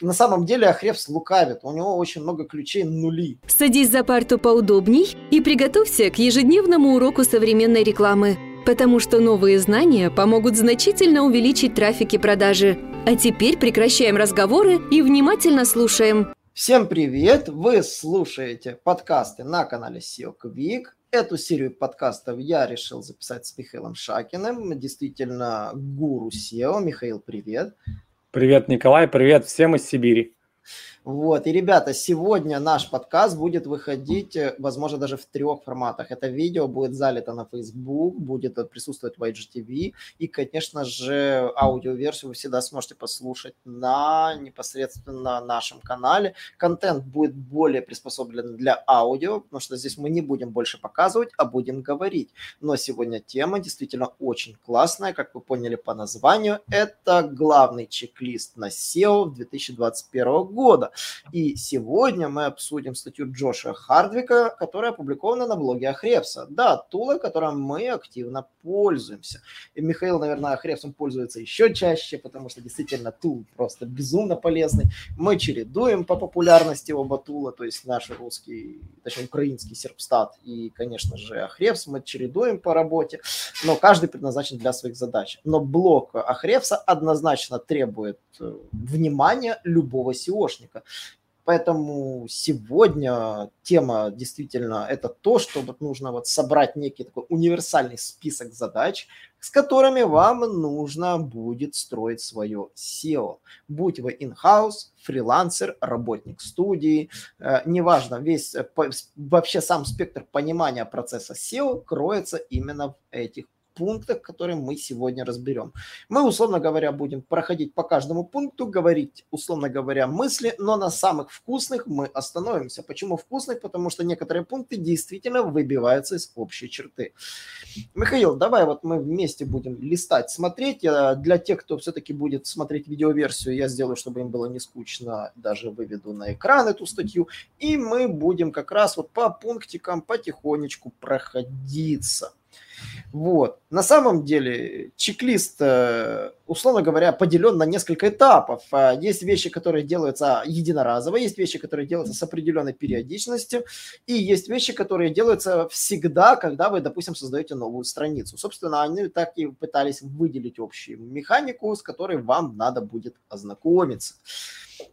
на самом деле Ахревс лукавит, у него очень много ключей нули. Садись за парту поудобней и приготовься к ежедневному уроку современной рекламы, потому что новые знания помогут значительно увеличить трафик и продажи. А теперь прекращаем разговоры и внимательно слушаем. Всем привет! Вы слушаете подкасты на канале SEO Quick. Эту серию подкастов я решил записать с Михаилом Шакиным, действительно гуру SEO. Михаил, привет! Привет, Николай, привет всем из Сибири. Вот, и, ребята, сегодня наш подкаст будет выходить, э, возможно, даже в трех форматах. Это видео будет залито на Facebook, будет присутствовать в IGTV, и, конечно же, аудиоверсию вы всегда сможете послушать на непосредственно нашем канале. Контент будет более приспособлен для аудио, потому что здесь мы не будем больше показывать, а будем говорить. Но сегодня тема действительно очень классная, как вы поняли по названию. Это главный чек-лист на SEO 2021 года. И сегодня мы обсудим статью Джоша Хардвика, которая опубликована на блоге Ахрепса. Да, тула, которым мы активно пользуемся. И Михаил, наверное, Ахрепсом пользуется еще чаще, потому что действительно тул просто безумно полезный. Мы чередуем по популярности оба тула, то есть наш русский, точнее украинский серпстат и, конечно же, Ахрепс мы чередуем по работе, но каждый предназначен для своих задач. Но блок Ахрепса однозначно требует э, внимания любого SEOшника. Поэтому сегодня тема действительно это то, что вот нужно вот собрать некий такой универсальный список задач, с которыми вам нужно будет строить свое SEO. Будь вы in-house, фрилансер, работник студии, э, неважно, весь э, вообще сам спектр понимания процесса SEO кроется именно в этих пунктах, которые мы сегодня разберем. Мы, условно говоря, будем проходить по каждому пункту, говорить, условно говоря, мысли, но на самых вкусных мы остановимся. Почему вкусных? Потому что некоторые пункты действительно выбиваются из общей черты. Михаил, давай вот мы вместе будем листать, смотреть. Я, для тех, кто все-таки будет смотреть видеоверсию, я сделаю, чтобы им было не скучно, даже выведу на экран эту статью. И мы будем как раз вот по пунктикам потихонечку проходиться. Вот. На самом деле чек-лист, э, условно говоря, поделен на несколько этапов. А, есть вещи, которые делаются единоразово, есть вещи, которые делаются с определенной периодичностью, и есть вещи, которые делаются всегда, когда вы, допустим, создаете новую страницу. Собственно, они так и пытались выделить общую механику, с которой вам надо будет ознакомиться.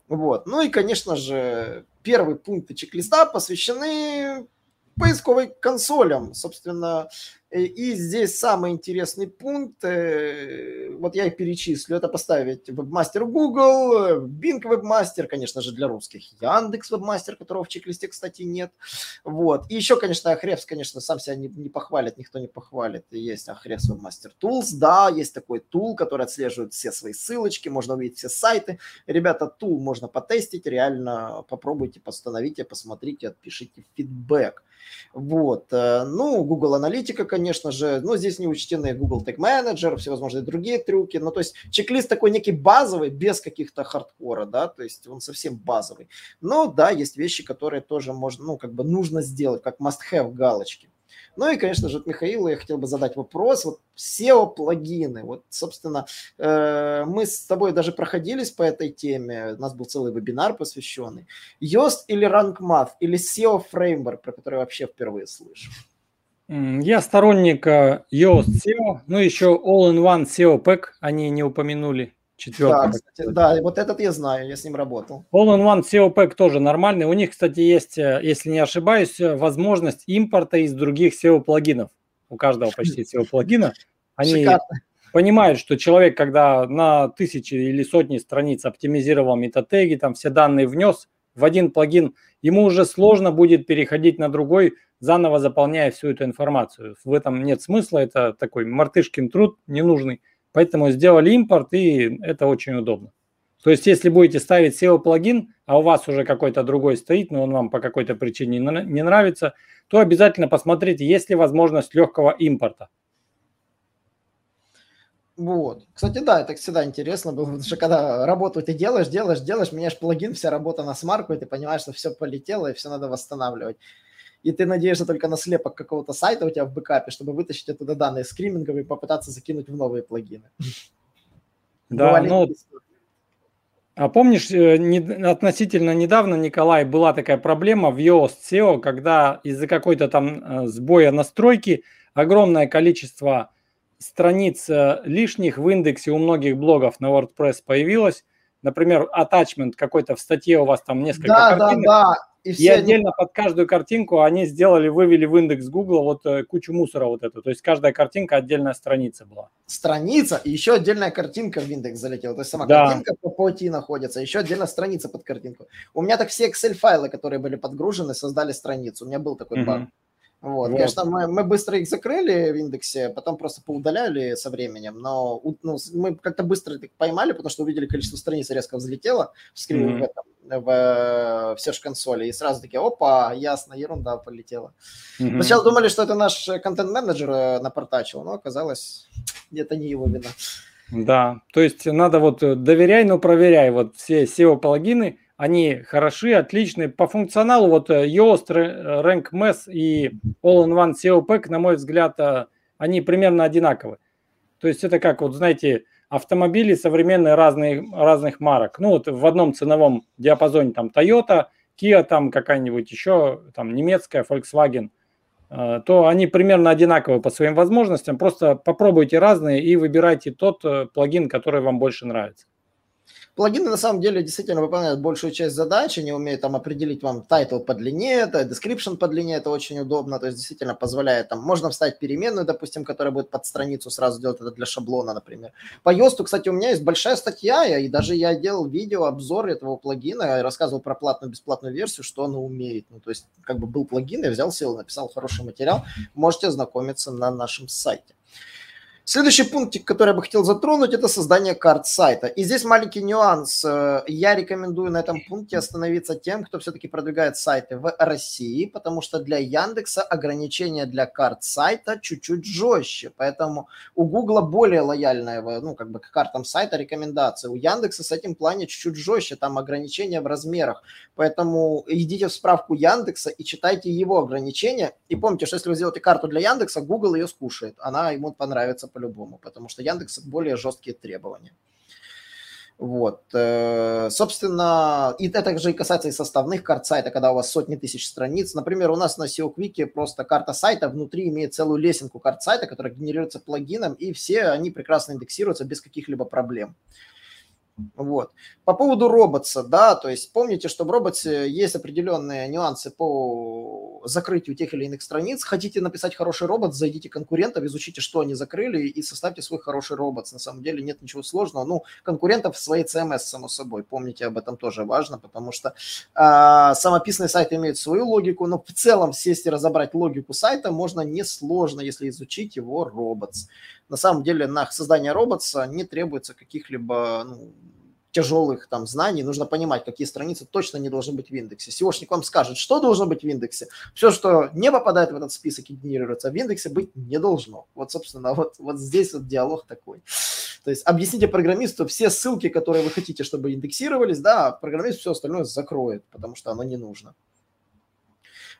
Вот. Ну и, конечно же, первый пункт чек-листа посвящены поисковой консолям. Собственно, Э, и здесь самый интересный пункт, э, вот я их перечислю, это поставить вебмастер Google, Bing вебмастер, конечно же, для русских, Яндекс вебмастер, которого в чек-листе, кстати, нет. Вот. И еще, конечно, Ахревс, конечно, сам себя не, не похвалит, никто не похвалит. Есть Ахревс вебмастер Tools, да, есть такой тул, который отслеживает все свои ссылочки, можно увидеть все сайты. Ребята, тул можно потестить, реально попробуйте, постановите, посмотрите, отпишите фидбэк. Вот. Э, ну, Google Аналитика, конечно же, но здесь не учтены Google Tag Manager, всевозможные другие трюки. Ну, то есть чек-лист такой некий базовый, без каких-то хардкора, да, то есть он совсем базовый. Но, да, есть вещи, которые тоже можно, ну, как бы нужно сделать, как must-have галочки. Ну и, конечно же, от Михаила я хотел бы задать вопрос. Вот SEO-плагины. Вот, собственно, э, мы с тобой даже проходились по этой теме. У нас был целый вебинар посвященный. Yoast или RankMath, или SEO Framework, про который я вообще впервые слышу. Я сторонник э, Yoast SEO, ну еще All-in-One SEO Pack они не упомянули. Четвертый. Да, кстати, да, вот этот я знаю, я с ним работал. All-in-One SEO Pack тоже нормальный. У них, кстати, есть, э, если не ошибаюсь, э, возможность импорта из других SEO-плагинов. У каждого почти SEO-плагина. Они Шикарно. понимают, что человек, когда на тысячи или сотни страниц оптимизировал метатеги, там все данные внес в один плагин, ему уже сложно будет переходить на другой, заново заполняя всю эту информацию. В этом нет смысла, это такой мартышкин труд ненужный. Поэтому сделали импорт, и это очень удобно. То есть, если будете ставить SEO-плагин, а у вас уже какой-то другой стоит, но он вам по какой-то причине не нравится, то обязательно посмотрите, есть ли возможность легкого импорта. Вот. Кстати, да, это всегда интересно было, потому что когда работу ты делаешь, делаешь, делаешь, меняешь плагин, вся работа на смарку, и ты понимаешь, что все полетело, и все надо восстанавливать и ты надеешься только на слепок какого-то сайта у тебя в бэкапе, чтобы вытащить оттуда данные скриминговые и попытаться закинуть в новые плагины. Да, ну, А помнишь, э, не, относительно недавно, Николай, была такая проблема в Yoast SEO, когда из-за какой-то там э, сбоя настройки огромное количество страниц э, лишних в индексе у многих блогов на WordPress появилось. Например, attachment какой-то в статье у вас там несколько да, картинок. Да, да, и, все и отдельно они... под каждую картинку они сделали, вывели в индекс Google вот э, кучу мусора вот эту. То есть каждая картинка отдельная страница была. Страница и еще отдельная картинка в индекс залетела. То есть сама да. картинка по пути находится, еще отдельная страница под картинку. У меня так все Excel-файлы, которые были подгружены, создали страницу. У меня был такой баг. Вот. вот. Конечно, мы, мы быстро их закрыли в индексе, потом просто поудаляли со временем, но ну, мы как-то быстро их поймали, потому что увидели количество страниц резко взлетело в, скрин, mm-hmm. в, этом, в, в Search консоли, и сразу такие, опа, ясно, ерунда полетела. Mm-hmm. Сначала думали, что это наш контент-менеджер э, напортачил, но оказалось, это не его вина. Да, то есть надо вот э, доверяй, но проверяй. Вот все SEO-плагины, они хороши, отличные. По функционалу вот э, Yoast, Rank Mess и All-in-One SEO Pack, на мой взгляд, э, они примерно одинаковы. То есть это как, вот знаете, автомобили современные разные, разных марок. Ну вот в одном ценовом диапазоне там Toyota, Kia там какая-нибудь еще, там немецкая, Volkswagen, э, то они примерно одинаковые по своим возможностям. Просто попробуйте разные и выбирайте тот плагин, который вам больше нравится. Плагины на самом деле действительно выполняют большую часть задач, они умеют там определить вам title по длине, это description по длине, это очень удобно, то есть действительно позволяет там, можно вставить переменную, допустим, которая будет под страницу сразу делать это для шаблона, например. По Yoast у, кстати, у меня есть большая статья, и даже я делал видео, обзор этого плагина, рассказывал про платную, бесплатную версию, что оно умеет. Ну, то есть как бы был плагин, я взял, сел, написал хороший материал, можете ознакомиться на нашем сайте. Следующий пункт, который я бы хотел затронуть, это создание карт сайта. И здесь маленький нюанс. Э, я рекомендую на этом пункте остановиться тем, кто все-таки продвигает сайты в России, потому что для Яндекса ограничения для карт сайта чуть-чуть жестче. Поэтому у Гугла более лояльная, ну, как бы к картам сайта рекомендация. У Яндекса с этим плане чуть-чуть жестче, там ограничения в размерах. Поэтому идите в справку Яндекса и читайте его ограничения. И помните, что если вы сделаете карту для Яндекса, Google ее скушает. Она ему понравится по-любому, потому что Яндекс более жесткие требования. Вот. Э, собственно, и это же и касается и составных карт сайта, когда у вас сотни тысяч страниц. Например, у нас на SEO Quick просто карта сайта внутри имеет целую лесенку карт сайта, которая генерируется плагином, и все они прекрасно индексируются без каких-либо проблем. Вот. По поводу роботса, да, то есть помните, что в роботе есть определенные нюансы по закрытию тех или иных страниц. Хотите написать хороший робот, зайдите конкурентов, изучите, что они закрыли, и составьте свой хороший робот. На самом деле нет ничего сложного. Ну, конкурентов в своей CMS, само собой. Помните, об этом тоже важно, потому что э, самописный сайт имеет свою логику, но в целом сесть и разобрать логику сайта можно несложно, если изучить его роботс на самом деле на создание робота не требуется каких-либо ну, тяжелых там знаний, нужно понимать, какие страницы точно не должны быть в индексе. SEOшник вам скажет, что должно быть в индексе. Все, что не попадает в этот список и генерируется, в индексе быть не должно. Вот, собственно, вот, вот здесь вот диалог такой. То есть объясните программисту все ссылки, которые вы хотите, чтобы индексировались, да, программист все остальное закроет, потому что оно не нужно.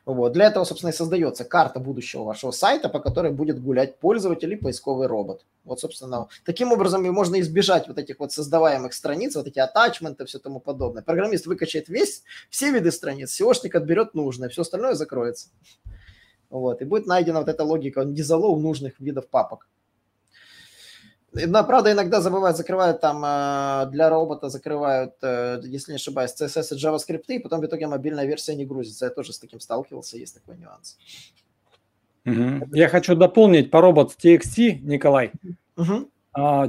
Вот. Для этого, собственно, и создается карта будущего вашего сайта, по которой будет гулять пользователь и поисковый робот. Вот, собственно, таким образом и можно избежать вот этих вот создаваемых страниц, вот эти атачменты, все тому подобное. Программист выкачает весь, все виды страниц, SEOшник отберет нужное, все остальное закроется. Вот, и будет найдена вот эта логика дизалов нужных видов папок. Но, правда, иногда забывают, закрывают там э, для робота, закрывают, э, если не ошибаюсь, CSS и JavaScript, и потом в итоге мобильная версия не грузится. Я тоже с таким сталкивался, есть такой нюанс. Угу. Я хочу дополнить по робот TXT, Николай. Угу.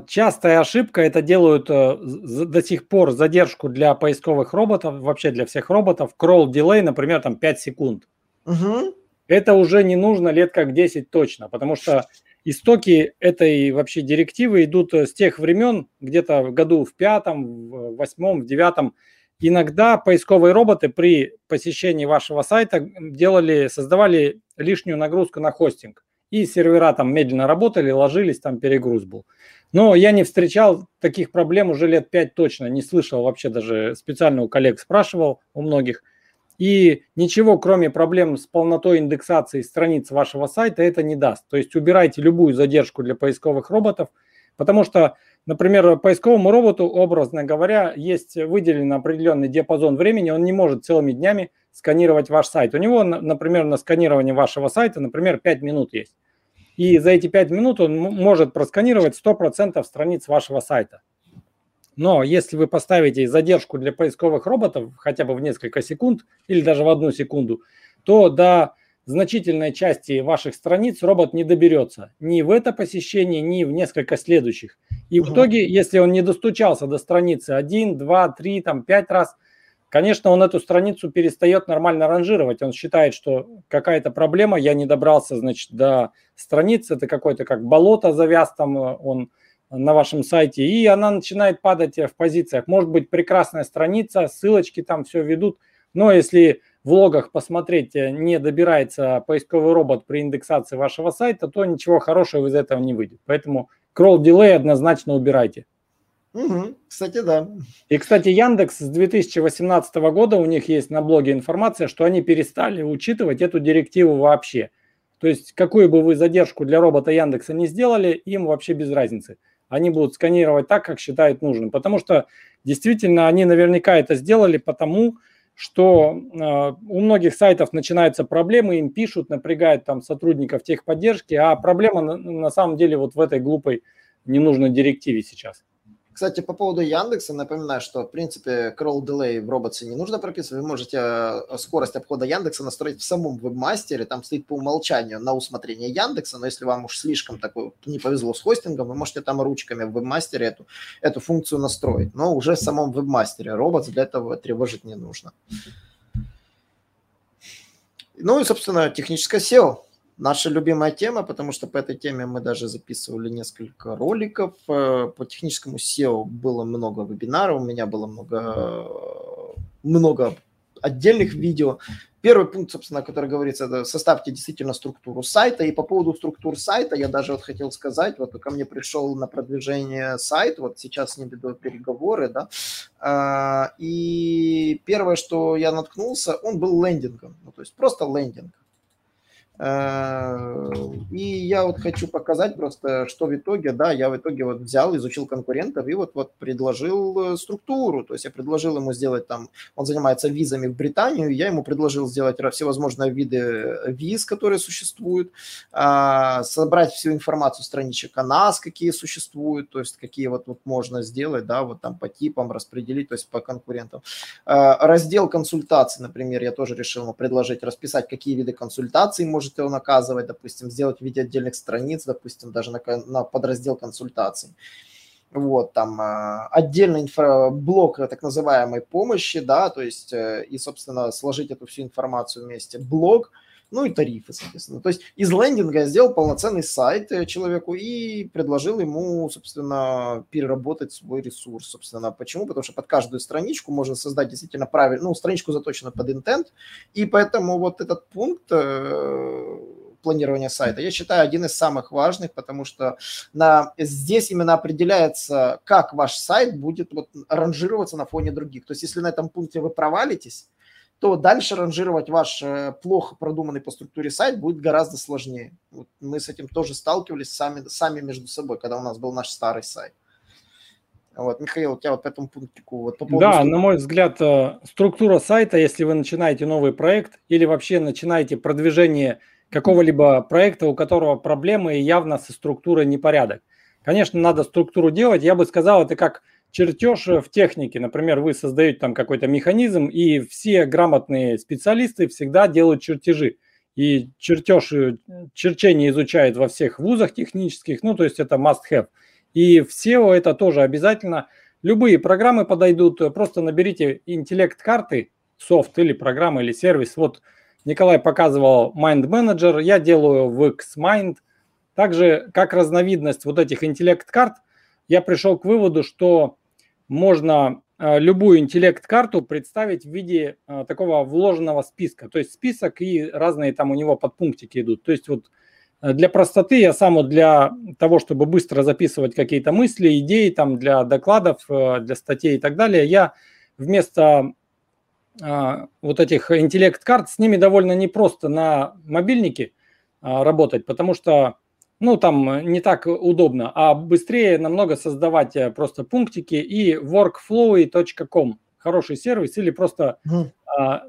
Частая ошибка, это делают э, до сих пор задержку для поисковых роботов, вообще для всех роботов, crawl delay, например, там 5 секунд. Угу. Это уже не нужно лет как 10 точно, потому что истоки этой вообще директивы идут э, с тех времен, где-то в году в пятом, в восьмом, в девятом. Иногда поисковые роботы при посещении вашего сайта делали, создавали лишнюю нагрузку на хостинг. И сервера там медленно работали, ложились, там перегруз был. Но я не встречал таких проблем уже лет пять точно, не слышал вообще даже специально у коллег спрашивал, у многих – и ничего, кроме проблем с полнотой индексации страниц вашего сайта, это не даст. То есть убирайте любую задержку для поисковых роботов, потому что например, поисковому роботу, образно говоря, есть выделен определенный диапазон времени, он не может целыми днями сканировать ваш сайт. У него, например, на сканирование вашего сайта, например, 5 минут есть. И за эти 5 минут он может просканировать 100% страниц вашего сайта. Но если вы поставите задержку для поисковых роботов хотя бы в несколько секунд или даже в одну секунду, то до значительной части ваших страниц робот не доберется ни в это посещение, ни в несколько следующих. И в итоге, если он не достучался до страницы 1, 2, 3, там 5 раз, конечно, он эту страницу перестает нормально ранжировать. Он считает, что какая-то проблема, я не добрался, значит, до страницы, это какой-то как болото завяз там, он на вашем сайте, и она начинает падать в позициях. Может быть прекрасная страница, ссылочки там все ведут, но если в логах посмотреть, э, не добирается поисковый робот при индексации вашего сайта, то ничего хорошего из этого не выйдет. Поэтому crawl delay однозначно убирайте. Угу, кстати, да. И, кстати, Яндекс с 2018 года у них есть на блоге информация, что они перестали учитывать эту директиву вообще. То есть, какую бы вы задержку для робота Яндекса не сделали, им вообще без разницы они будут сканировать так, как считают нужным. Потому что действительно они наверняка это сделали потому, что э, у многих сайтов начинаются проблемы, им пишут, напрягают там сотрудников техподдержки, а проблема на, на самом деле вот в этой глупой ненужной директиве сейчас. Кстати, по поводу Яндекса, напоминаю, что, в принципе, crawl delay в роботе не нужно прописывать. Вы можете э, скорость обхода Яндекса настроить в самом вебмастере. Там стоит по умолчанию на усмотрение Яндекса, но если вам уж слишком такой не повезло с хостингом, вы можете там ручками в вебмастере эту, эту функцию настроить. Но уже в самом вебмастере робот для этого тревожить не нужно. Ну и, собственно, техническое SEO наша любимая тема, потому что по этой теме мы даже записывали несколько роликов. Э, по техническому SEO было много вебинаров, у меня было много, много отдельных видео. Первый пункт, собственно, который говорится, это составьте действительно структуру сайта. И по поводу структур сайта я даже вот хотел сказать, вот ко мне пришел на продвижение сайт, вот сейчас с ним веду переговоры, да, а, и первое, что я наткнулся, он был лендингом, ну, то есть просто лендинг. Э, и я вот хочу показать просто, что в итоге, да, я в итоге вот взял, изучил конкурентов и вот, вот предложил э, структуру. То есть я предложил ему сделать там, он занимается визами в Британию, я ему предложил сделать всевозможные виды виз, которые существуют, а, собрать всю информацию страничек о нас, какие существуют, то есть какие вот, вот можно сделать, да, вот там по типам распределить, то есть по конкурентам. Раздел консультаций, например, я тоже решил ему предложить расписать, какие виды консультаций можно может его наказывать, допустим, сделать в виде отдельных страниц, допустим, даже на, на подраздел консультаций. Вот, там э, отдельный инфраблок так называемой помощи, да, то есть, э, и, собственно, сложить эту всю информацию вместе. Блог – ну и тарифы, соответственно. То есть из лендинга я сделал полноценный сайт э, человеку и предложил ему, собственно, переработать свой ресурс, собственно. Почему? Потому что под каждую страничку можно создать действительно правильно, ну, страничку заточенную под интент, и поэтому вот этот пункт э, планирования сайта, я считаю, один из самых важных, потому что на, здесь именно определяется, как ваш сайт будет вот, ранжироваться на фоне других. То есть, если на этом пункте вы провалитесь, то дальше ранжировать ваш э, плохо продуманный по структуре сайт будет гораздо сложнее. Вот мы с этим тоже сталкивались сами, сами между собой, когда у нас был наш старый сайт. Вот, Михаил, у тебя вот по этому пунктику... Вот, по поводу да, на мой взгляд, э, структура сайта, если вы начинаете новый проект или вообще начинаете продвижение какого-либо проекта, у которого проблемы и явно со структурой непорядок. Конечно, надо структуру делать. Я бы сказал, это как чертеж в технике. Например, вы создаете там какой-то механизм, и все грамотные специалисты всегда делают чертежи. И чертеж, э, черчение изучают во всех вузах технических, ну, то есть это must-have. И в SEO это тоже обязательно. Любые программы подойдут, просто наберите интеллект-карты, софт или программа или сервис. Вот Николай показывал Mind Manager, я делаю в Xmind. Также как разновидность вот этих интеллект-карт, я пришел к выводу, что можно э, любую интеллект-карту представить в виде э, такого вложенного списка. То есть список и разные там у него подпунктики идут. То есть вот э, для простоты я сам для того, чтобы быстро записывать какие-то мысли, идеи там для докладов, для статей и так далее, я вместо вот этих интеллект-карт с ними довольно непросто на мобильнике работать, потому что ну, там не так удобно, а быстрее намного создавать просто пунктики и workflowy.com. Хороший сервис или просто mm. а,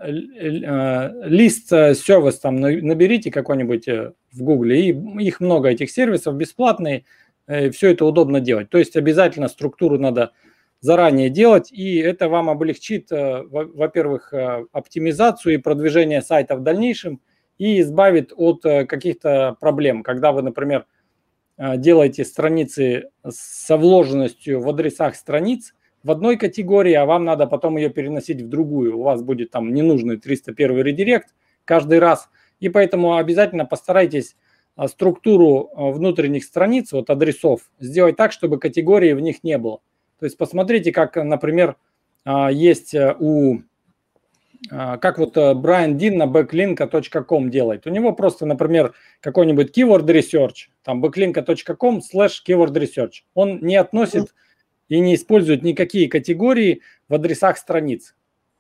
лист сервис там наберите какой-нибудь в Гугле, и их много этих сервисов бесплатные, все это удобно делать. То есть обязательно структуру надо заранее делать, и это вам облегчит, э, во-первых, э, оптимизацию и продвижение сайта в дальнейшем, и избавит от э, каких-то проблем, когда вы, например, делаете страницы со вложенностью в адресах страниц в одной категории, а вам надо потом ее переносить в другую. У вас будет там ненужный 301 редирект каждый раз, и поэтому обязательно постарайтесь структуру внутренних страниц, вот адресов, сделать так, чтобы категории в них не было. То есть посмотрите, как, например, есть э, у как вот э, Брайан Дин на backlinka.com делает. У него просто, например, какой-нибудь keyword research, там backlinka.com slash keyword research. Он не относит и не использует никакие категории в адресах страниц.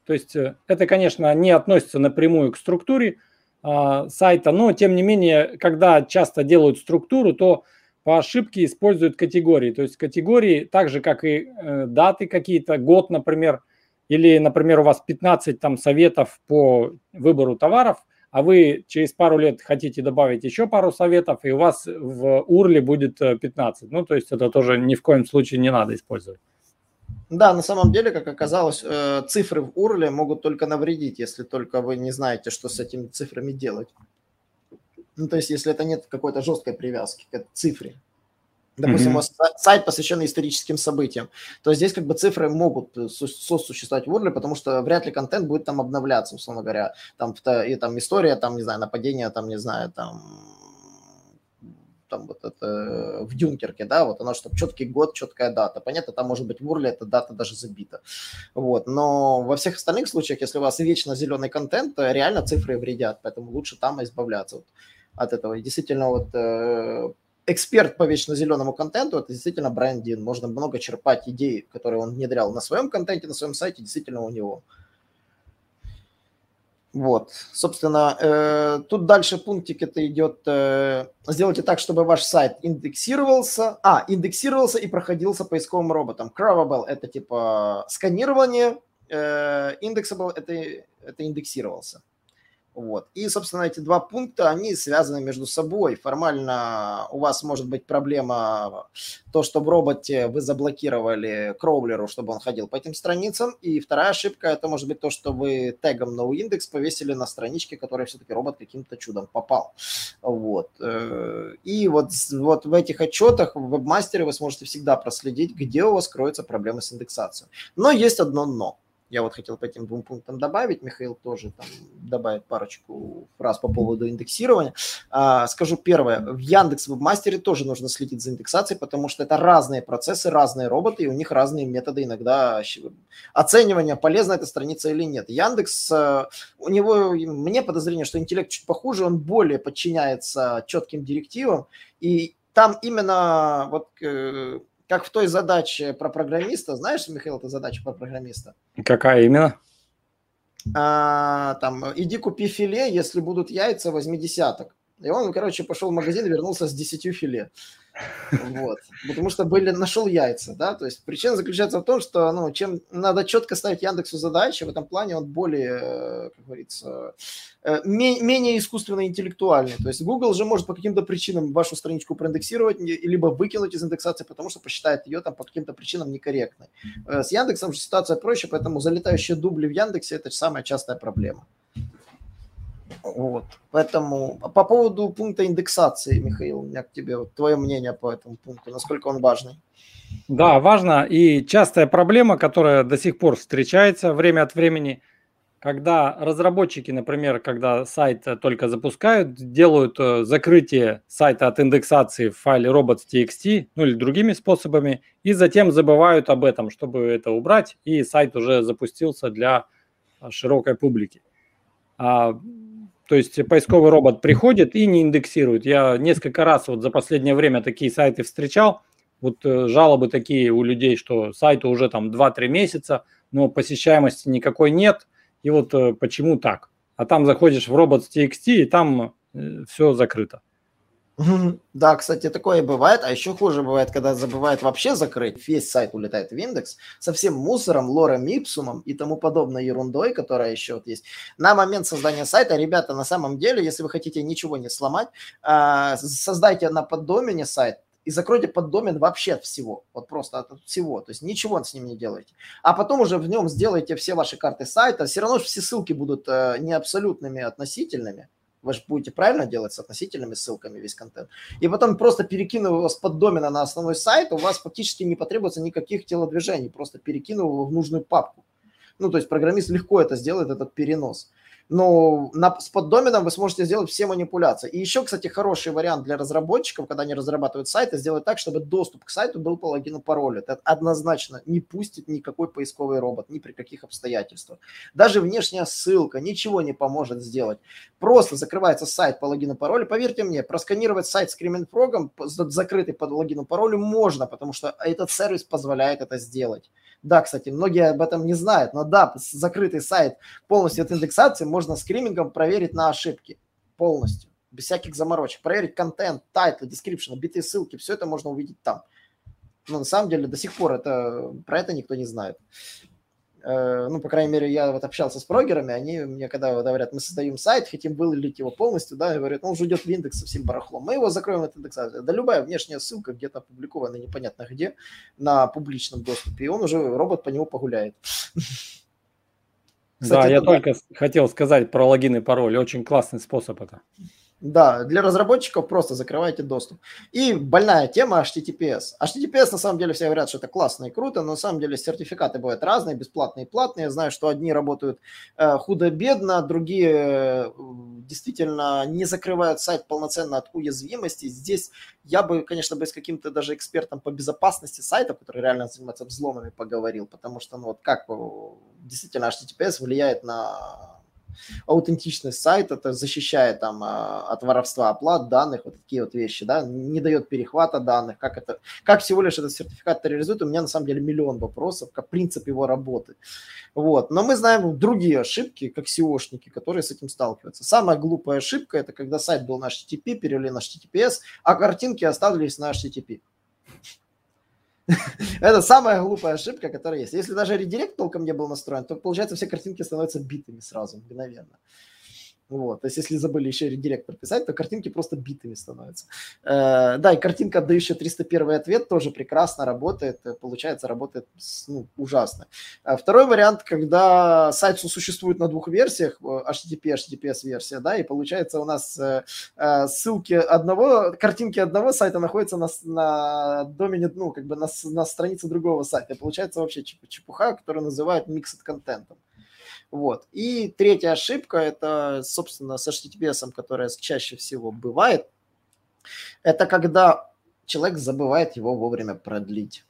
То есть э, это, конечно, не относится напрямую к структуре а, сайта, но тем не менее, когда часто делают структуру, то по ошибке используют категории. То есть категории, так же как и э, даты какие-то, год, например, или, например, у вас 15 там советов по выбору товаров, а вы через пару лет хотите добавить еще пару советов, и у вас в урле будет 15. Э, ну, то есть это тоже ни в коем случае не надо использовать. Да, на самом деле, как оказалось, э, цифры в урле могут только навредить, если только вы не знаете, что с этими цифрами делать. Ну, то есть, если это нет какой-то жесткой привязки к цифре. Допустим, mm-hmm. у вас сайт посвященный историческим событиям, то здесь как бы цифры могут э, сосуществовать в URL, потому что вряд ли контент будет там обновляться, условно говоря. Там, и там история, там, не знаю, нападение, там, не знаю, там, там вот это в Дюнкерке, да, вот оно, чтобы четкий год, четкая дата. Понятно, там может быть в URL эта дата даже забита. Вот, но во всех остальных случаях, если у вас вечно зеленый контент, то реально цифры вредят, поэтому лучше там избавляться. Вот от этого. И действительно, вот э, эксперт по вечно зеленому контенту, это действительно Брайан Дин. Можно много черпать идей, которые он внедрял на своем контенте, на своем сайте, действительно у него. Вот, собственно, э, тут дальше пунктик это идет, э, сделайте так, чтобы ваш сайт индексировался, а, индексировался и проходился поисковым роботом. Crawable – это типа сканирование, э, Indexable – это, это индексировался. Вот. И, собственно, эти два пункта, они связаны между собой. Формально у вас может быть проблема то, что в роботе вы заблокировали кроулеру, чтобы он ходил по этим страницам. И вторая ошибка, это может быть то, что вы тегом noindex повесили на страничке, которой все-таки робот каким-то чудом попал. Вот. Э, и вот, вот в этих отчетах в вебмастере вы сможете всегда проследить, где у вас кроются проблемы с индексацией. Но есть одно но я вот хотел по этим двум пунктам добавить, Михаил тоже там добавит парочку фраз по поводу индексирования. А, скажу первое, в Яндекс Вебмастере тоже нужно следить за индексацией, потому что это разные процессы, разные роботы, и у них разные методы иногда оценивания, полезна эта страница или нет. Яндекс, э, у него, мне подозрение, что интеллект чуть похуже, он более подчиняется четким директивам, и там именно вот э, как в той задаче про программиста. Знаешь, Михаил, это задача про программиста? Какая именно? А, там, иди купи филе, если будут яйца, возьми десяток. И он, короче, пошел в магазин и вернулся с десятью филе. Вот. Потому что были, нашел яйца, да, то есть причина заключается в том, что, ну, чем надо четко ставить Яндексу задачи, в этом плане он более, э, как говорится, э, менее искусственно интеллектуальный. То есть Google же может по каким-то причинам вашу страничку проиндексировать, либо выкинуть из индексации, потому что посчитает ее там по каким-то причинам некорректной. Э, с Яндексом же ситуация проще, поэтому залетающие дубли в Яндексе – это самая частая проблема. Вот. Поэтому по поводу пункта индексации, Михаил, у меня к тебе вот, твое мнение по этому пункту, насколько он важный. Да, важно. И частая проблема, которая до сих пор встречается время от времени, когда разработчики, например, когда сайт только запускают, делают э, закрытие сайта от индексации в файле robots.txt, ну или другими способами, и затем забывают об этом, чтобы это убрать, и сайт уже запустился для широкой публики. То есть поисковый робот приходит и не индексирует. Я несколько раз вот за последнее время такие сайты встречал. Вот э, жалобы такие у людей, что сайту уже там 2-3 месяца, но посещаемости никакой нет. И вот э, почему так? А там заходишь в robots.txt, и там э, все закрыто. Да, кстати, такое бывает, а еще хуже бывает, когда забывает вообще закрыть, весь сайт улетает в индекс со всем мусором, лором, ипсумом и тому подобной ерундой, которая еще вот есть. На момент создания сайта, ребята, на самом деле, если вы хотите ничего не сломать, а, создайте на поддомене сайт, и закройте поддомен вообще от всего, вот просто от всего, то есть ничего с ним не делайте. А потом уже в нем сделайте все ваши карты сайта, все равно все ссылки будут э, не абсолютными, а относительными, вы же будете правильно делать с относительными ссылками весь контент. И потом просто перекинув его с поддомена на основной сайт, у вас фактически не потребуется никаких телодвижений, просто перекинув его в нужную папку. Ну, то есть программист легко это сделает, этот перенос но на, с поддоменом вы сможете сделать все манипуляции. И еще, кстати, хороший вариант для разработчиков, когда они разрабатывают сайты, сделать так, чтобы доступ к сайту был по логину паролю. Это однозначно не пустит никакой поисковый робот, ни при каких обстоятельствах. Даже внешняя ссылка ничего не поможет сделать. Просто закрывается сайт по логину паролю. Поверьте мне, просканировать сайт с Кременфрогом, закрытый под логину паролю, можно, потому что этот сервис позволяет это сделать. Да, кстати, многие об этом не знают, но да, закрытый сайт полностью от индексации можно Screaming ом проверить на ошибки полностью, без всяких заморочек. Проверить контент, title, description, битые ссылки, все это можно увидеть там. Но на самом деле до сих пор это, про это никто не знает. Э, ну, по крайней мере, я вот общался с прогерами, они мне когда говорят, мы создаем сайт, хотим вылить его полностью, да, говорят, ну, он уже идет в индекс со всем барахлом, мы его закроем от индекса. Да любая внешняя ссылка где-то опубликована непонятно где, на публичном доступе, и он уже, робот по нему погуляет. Кстати, да, я только хотел сказать про логин и пароль, очень классный способ это. Да, для разработчиков просто закрывайте доступ. И больная тема HTTPS. HTTPS на самом деле все говорят, что это классно и круто, но на самом деле сертификаты бывают разные, бесплатные и платные. Я знаю, что одни работают э, худо-бедно, другие э, действительно не закрывают сайт полноценно от уязвимости. Здесь я бы, конечно, бы с каким-то даже экспертом по безопасности сайта, который реально занимается взломами, поговорил, потому что, ну вот как действительно HTTPS влияет на аутентичность сайта, это защищает там а, от воровства оплат данных, вот такие вот вещи, да, не дает перехвата данных, как это, как всего лишь этот сертификат реализует, у меня на самом деле миллион вопросов, как принцип его работы. Вот. Но мы знаем другие ошибки, как SEOшники, которые с этим сталкиваются. Самая глупая ошибка – это когда сайт был на HTTP, перевели на HTTPS, а картинки остались на HTTP. Это самая глупая ошибка, которая есть. Если даже редирект толком не был настроен, то, получается, все картинки становятся битыми сразу, мгновенно. Вот. То есть, если забыли еще редиректор писать, то картинки просто битыми становятся. Э, да, и картинка, отдающая 301 ответ, тоже прекрасно работает. Э, получается, работает ну, ужасно. А второй вариант, когда сайт существует на двух версиях, HTTP, э, HTTPS версия, да, и получается у нас ссылки одного, картинки одного сайта находятся на, на домене, ну, как бы на, на странице другого сайта. И получается вообще чепуха, которую называют mixed контентом. Вот. И третья ошибка, это, собственно, с HTTPS, которая чаще всего бывает, это когда человек забывает его вовремя продлить.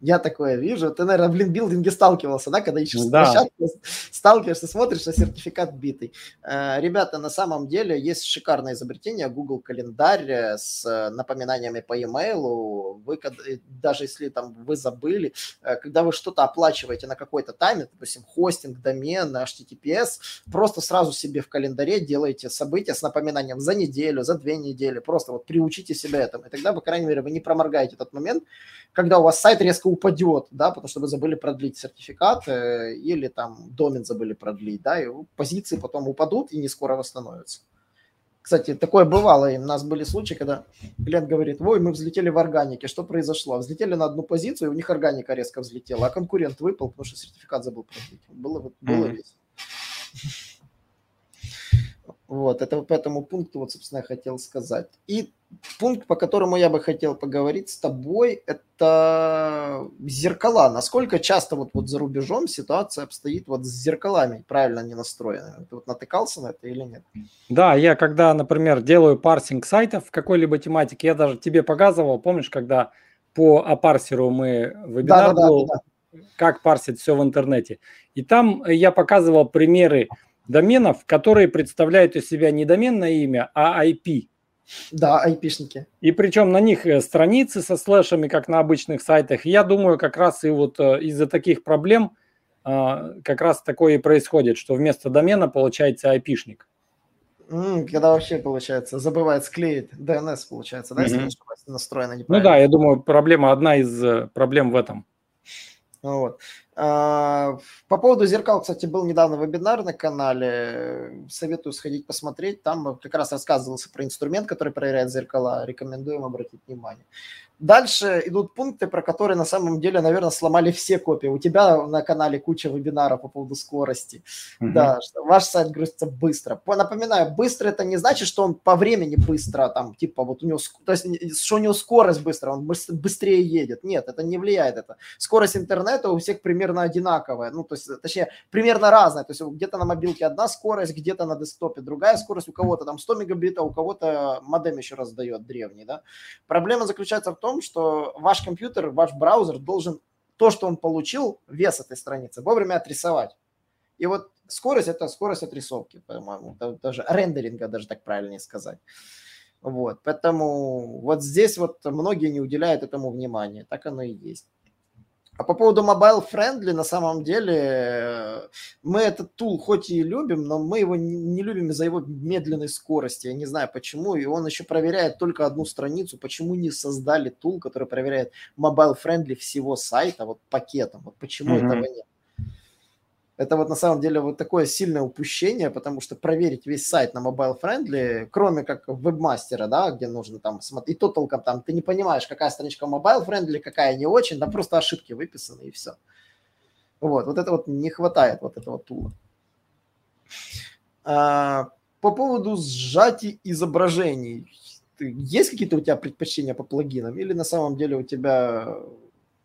Я такое вижу. Ты, наверное, в линкбилдинге сталкивался, да, когда ищешь да. площадку, сталкиваешься, смотришь, а сертификат битый. Э, ребята, на самом деле есть шикарное изобретение Google календарь э, с напоминаниями по e-mail. Вы, э, даже если там вы забыли, когда вы что-то оплачиваете на какой-то тайме, допустим, хостинг, домен, HTTPS, просто сразу себе в календаре делаете события с напоминанием за неделю, за две недели. Просто вот приучите себя этому. И тогда, по крайней мере, вы не проморгаете этот момент, когда у вас сайт резко упадет, да, потому что вы забыли продлить сертификат э, или там домен забыли продлить, да, и позиции потом упадут и не скоро восстановятся. Кстати, такое бывало, и у нас были случаи, когда клиент говорит, ой, мы взлетели в органике, что произошло? Взлетели на одну позицию, и у них органика резко взлетела, а конкурент выпал, потому что сертификат забыл продлить. Было, было mm-hmm. весело. Вот, это по этому пункту, вот, собственно, я хотел сказать. И пункт, по которому я бы хотел поговорить с тобой, это зеркала. Насколько часто вот, вот за рубежом ситуация обстоит вот с зеркалами, правильно не настроенными? Ты вот натыкался на это или нет? Да, я когда, например, делаю парсинг сайтов в какой-либо тематике, я даже тебе показывал, помнишь, когда по апарсеру мы вебинар да, да, был, да, да. как парсить все в интернете. И там я показывал примеры доменов, которые представляют из себя не доменное имя, а IP. Да, IP-шники. И причем на них э, страницы со слэшами, как на обычных сайтах. Я думаю, как раз и вот э, из-за таких проблем а, как раз такое и происходит, что вместо домена получается IP-шник. когда вообще, получается, забывает склеить DNS, получается, да, если настроено неправильно. Ну да, я думаю, проблема, одна из э, проблем в этом. Вот. А, по поводу зеркал, кстати, был недавно вебинар на канале. Советую сходить посмотреть. Там как раз рассказывался про инструмент, который проверяет зеркала. Рекомендуем обратить внимание. Дальше идут пункты, про которые на самом деле, наверное, сломали все копии. У тебя на канале куча вебинаров по поводу скорости. Угу. Да, что ваш сайт грузится быстро. Напоминаю, быстро это не значит, что он по времени быстро, там, типа, вот у него, то есть, что у него скорость быстро, он быстрее едет. Нет, это не влияет это. Скорость интернета у всех примерно одинаковая, ну, то есть, точнее, примерно разная. То есть, где-то на мобилке одна скорость, где-то на десктопе другая скорость, у кого-то там 100 мегабитов, у кого-то модем еще раз дает древний, да. Проблема заключается в том, том, что ваш компьютер, ваш браузер должен то, что он получил, вес этой страницы, вовремя отрисовать. И вот скорость – это скорость отрисовки, по-моему, даже рендеринга, даже так правильнее сказать. Вот, поэтому вот здесь вот многие не уделяют этому внимания, так оно и есть. А по поводу mobile friendly, на самом деле, э, мы этот тул хоть и любим, но мы его не любим из-за его медленной скорости. Я не знаю почему. И он еще проверяет только одну страницу. Почему не создали тул, который проверяет mobile friendly всего сайта, вот пакетом? Вот почему mm-hmm. этого нет? Это вот на самом деле вот такое сильное упущение, потому что проверить весь сайт на mobile friendly, кроме как вебмастера, да, где нужно там смотреть, и то толком там ты не понимаешь, какая страничка mobile friendly, какая не очень, там просто ошибки выписаны и все. Вот, вот это вот не хватает вот этого тула. А, по поводу сжатий изображений, есть какие-то у тебя предпочтения по плагинам или на самом деле у тебя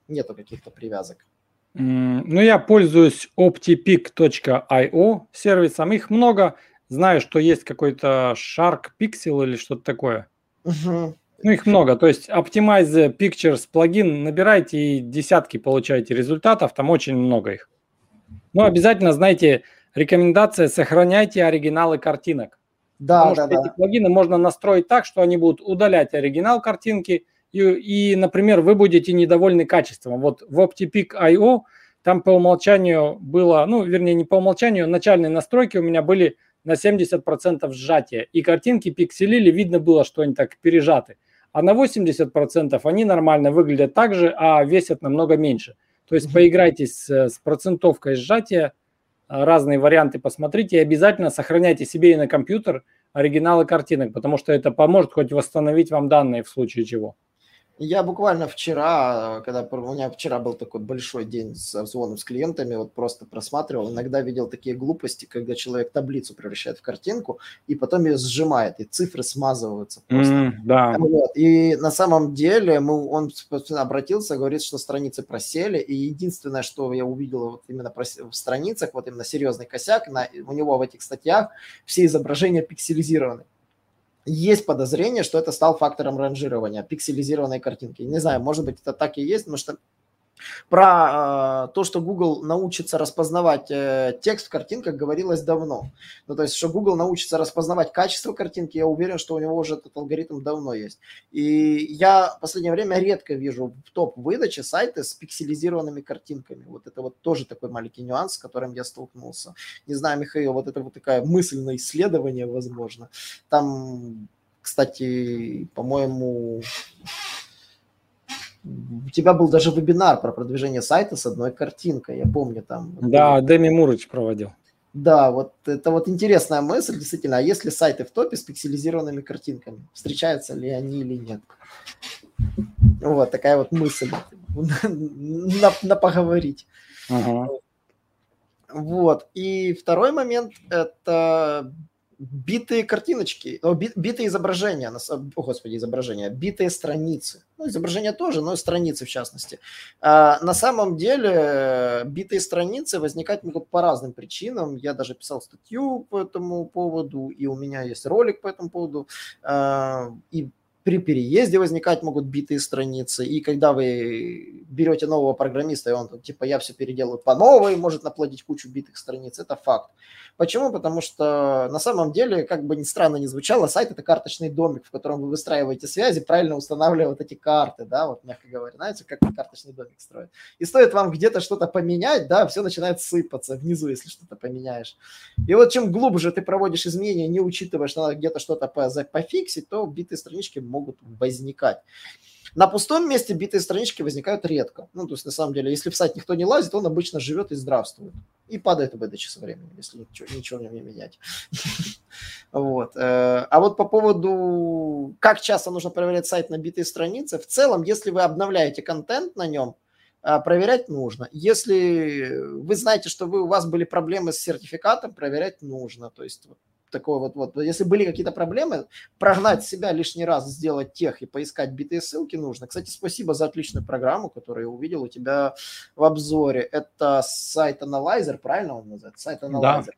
нету каких-то привязок? Ну, я пользуюсь optipic.io сервисом. Их много. Знаю, что есть какой-то Shark Pixel или что-то такое. Угу. Ну, их много. То есть Optimize Pictures плагин набирайте и десятки получаете результатов. Там очень много их. Но обязательно, знаете, рекомендация сохраняйте оригиналы картинок. Да, Потому да, что да. эти плагины можно настроить так, что они будут удалять оригинал картинки – и, и, например, вы будете недовольны качеством. Вот в OptiPic.io там по умолчанию было, ну, вернее, не по умолчанию, начальные настройки у меня были на 70% сжатия, и картинки пикселили, видно было, что они так пережаты. А на 80% они нормально выглядят так же, а весят намного меньше. То есть поиграйтесь с, с процентовкой сжатия, разные варианты посмотрите и обязательно сохраняйте себе и на компьютер оригиналы картинок, потому что это поможет хоть восстановить вам данные в случае чего. Я буквально вчера, когда у меня вчера был такой большой день с звоном с клиентами, вот просто просматривал, иногда видел такие глупости, когда человек таблицу превращает в картинку и потом ее сжимает, и цифры смазываются просто. Mm, да. Вот. И на самом деле мы, он обратился, говорит, что страницы просели, и единственное, что я увидел вот именно в страницах, вот именно серьезный косяк, на, у него в этих статьях все изображения пикселизированы есть подозрение, что это стал фактором ранжирования пикселизированной картинки. Не знаю, может быть, это так и есть, потому что про э, то, что Google научится распознавать э, текст в картинках, говорилось давно. Ну, то есть, что Google научится распознавать качество картинки, я уверен, что у него уже этот алгоритм давно есть. И я в последнее время редко вижу в топ-выдаче сайты с пикселизированными картинками. Вот это вот тоже такой маленький нюанс, с которым я столкнулся. Не знаю, Михаил, вот это вот такая мысль на исследование, возможно. Там, кстати, по-моему, у тебя был даже вебинар про продвижение сайта с одной картинкой, я помню там. Да, Дэми Мурыч проводил. Да, вот это вот интересная мысль, действительно, а если сайты в топе с пикселизированными картинками, встречаются ли они или нет? Вот такая вот мысль на, на поговорить. Ага. Вот. И второй момент – это битые картиночки, о, битые изображения, о, господи, изображения, битые страницы. Ну, изображения тоже, но страницы в частности. А, на самом деле битые страницы возникать могут по разным причинам. Я даже писал статью по этому поводу, и у меня есть ролик по этому поводу. А, и при переезде возникать могут битые страницы, и когда вы берете нового программиста, и он типа я все переделаю по новой, может наплодить кучу битых страниц, это факт. Почему? Потому что на самом деле, как бы ни странно ни звучало, сайт это карточный домик, в котором вы выстраиваете связи, правильно устанавливая вот эти карты, да, вот мягко говоря, знаете, как карточный домик строят. И стоит вам где-то что-то поменять, да, все начинает сыпаться внизу, если что-то поменяешь. И вот чем глубже ты проводишь изменения, не учитывая, что надо где-то что-то пофиксить, то битые странички могут возникать. На пустом месте битые странички возникают редко. Ну, то есть, на самом деле, если в сайт никто не лазит, он обычно живет и здравствует. И падает выдаче со временем, если ничего, ничего в нем не менять. Вот. Э, а вот по поводу, как часто нужно проверять сайт на битые страницы, в целом, если вы обновляете контент на нем, э, проверять нужно. Если вы знаете, что у вас были проблемы с сертификатом, проверять нужно. То есть такое вот, вот, если были какие-то проблемы, прогнать себя лишний раз, сделать тех и поискать битые ссылки нужно. Кстати, спасибо за отличную программу, которую я увидел у тебя в обзоре. Это сайт Analyzer, правильно он называется? Site Analyzer. Да.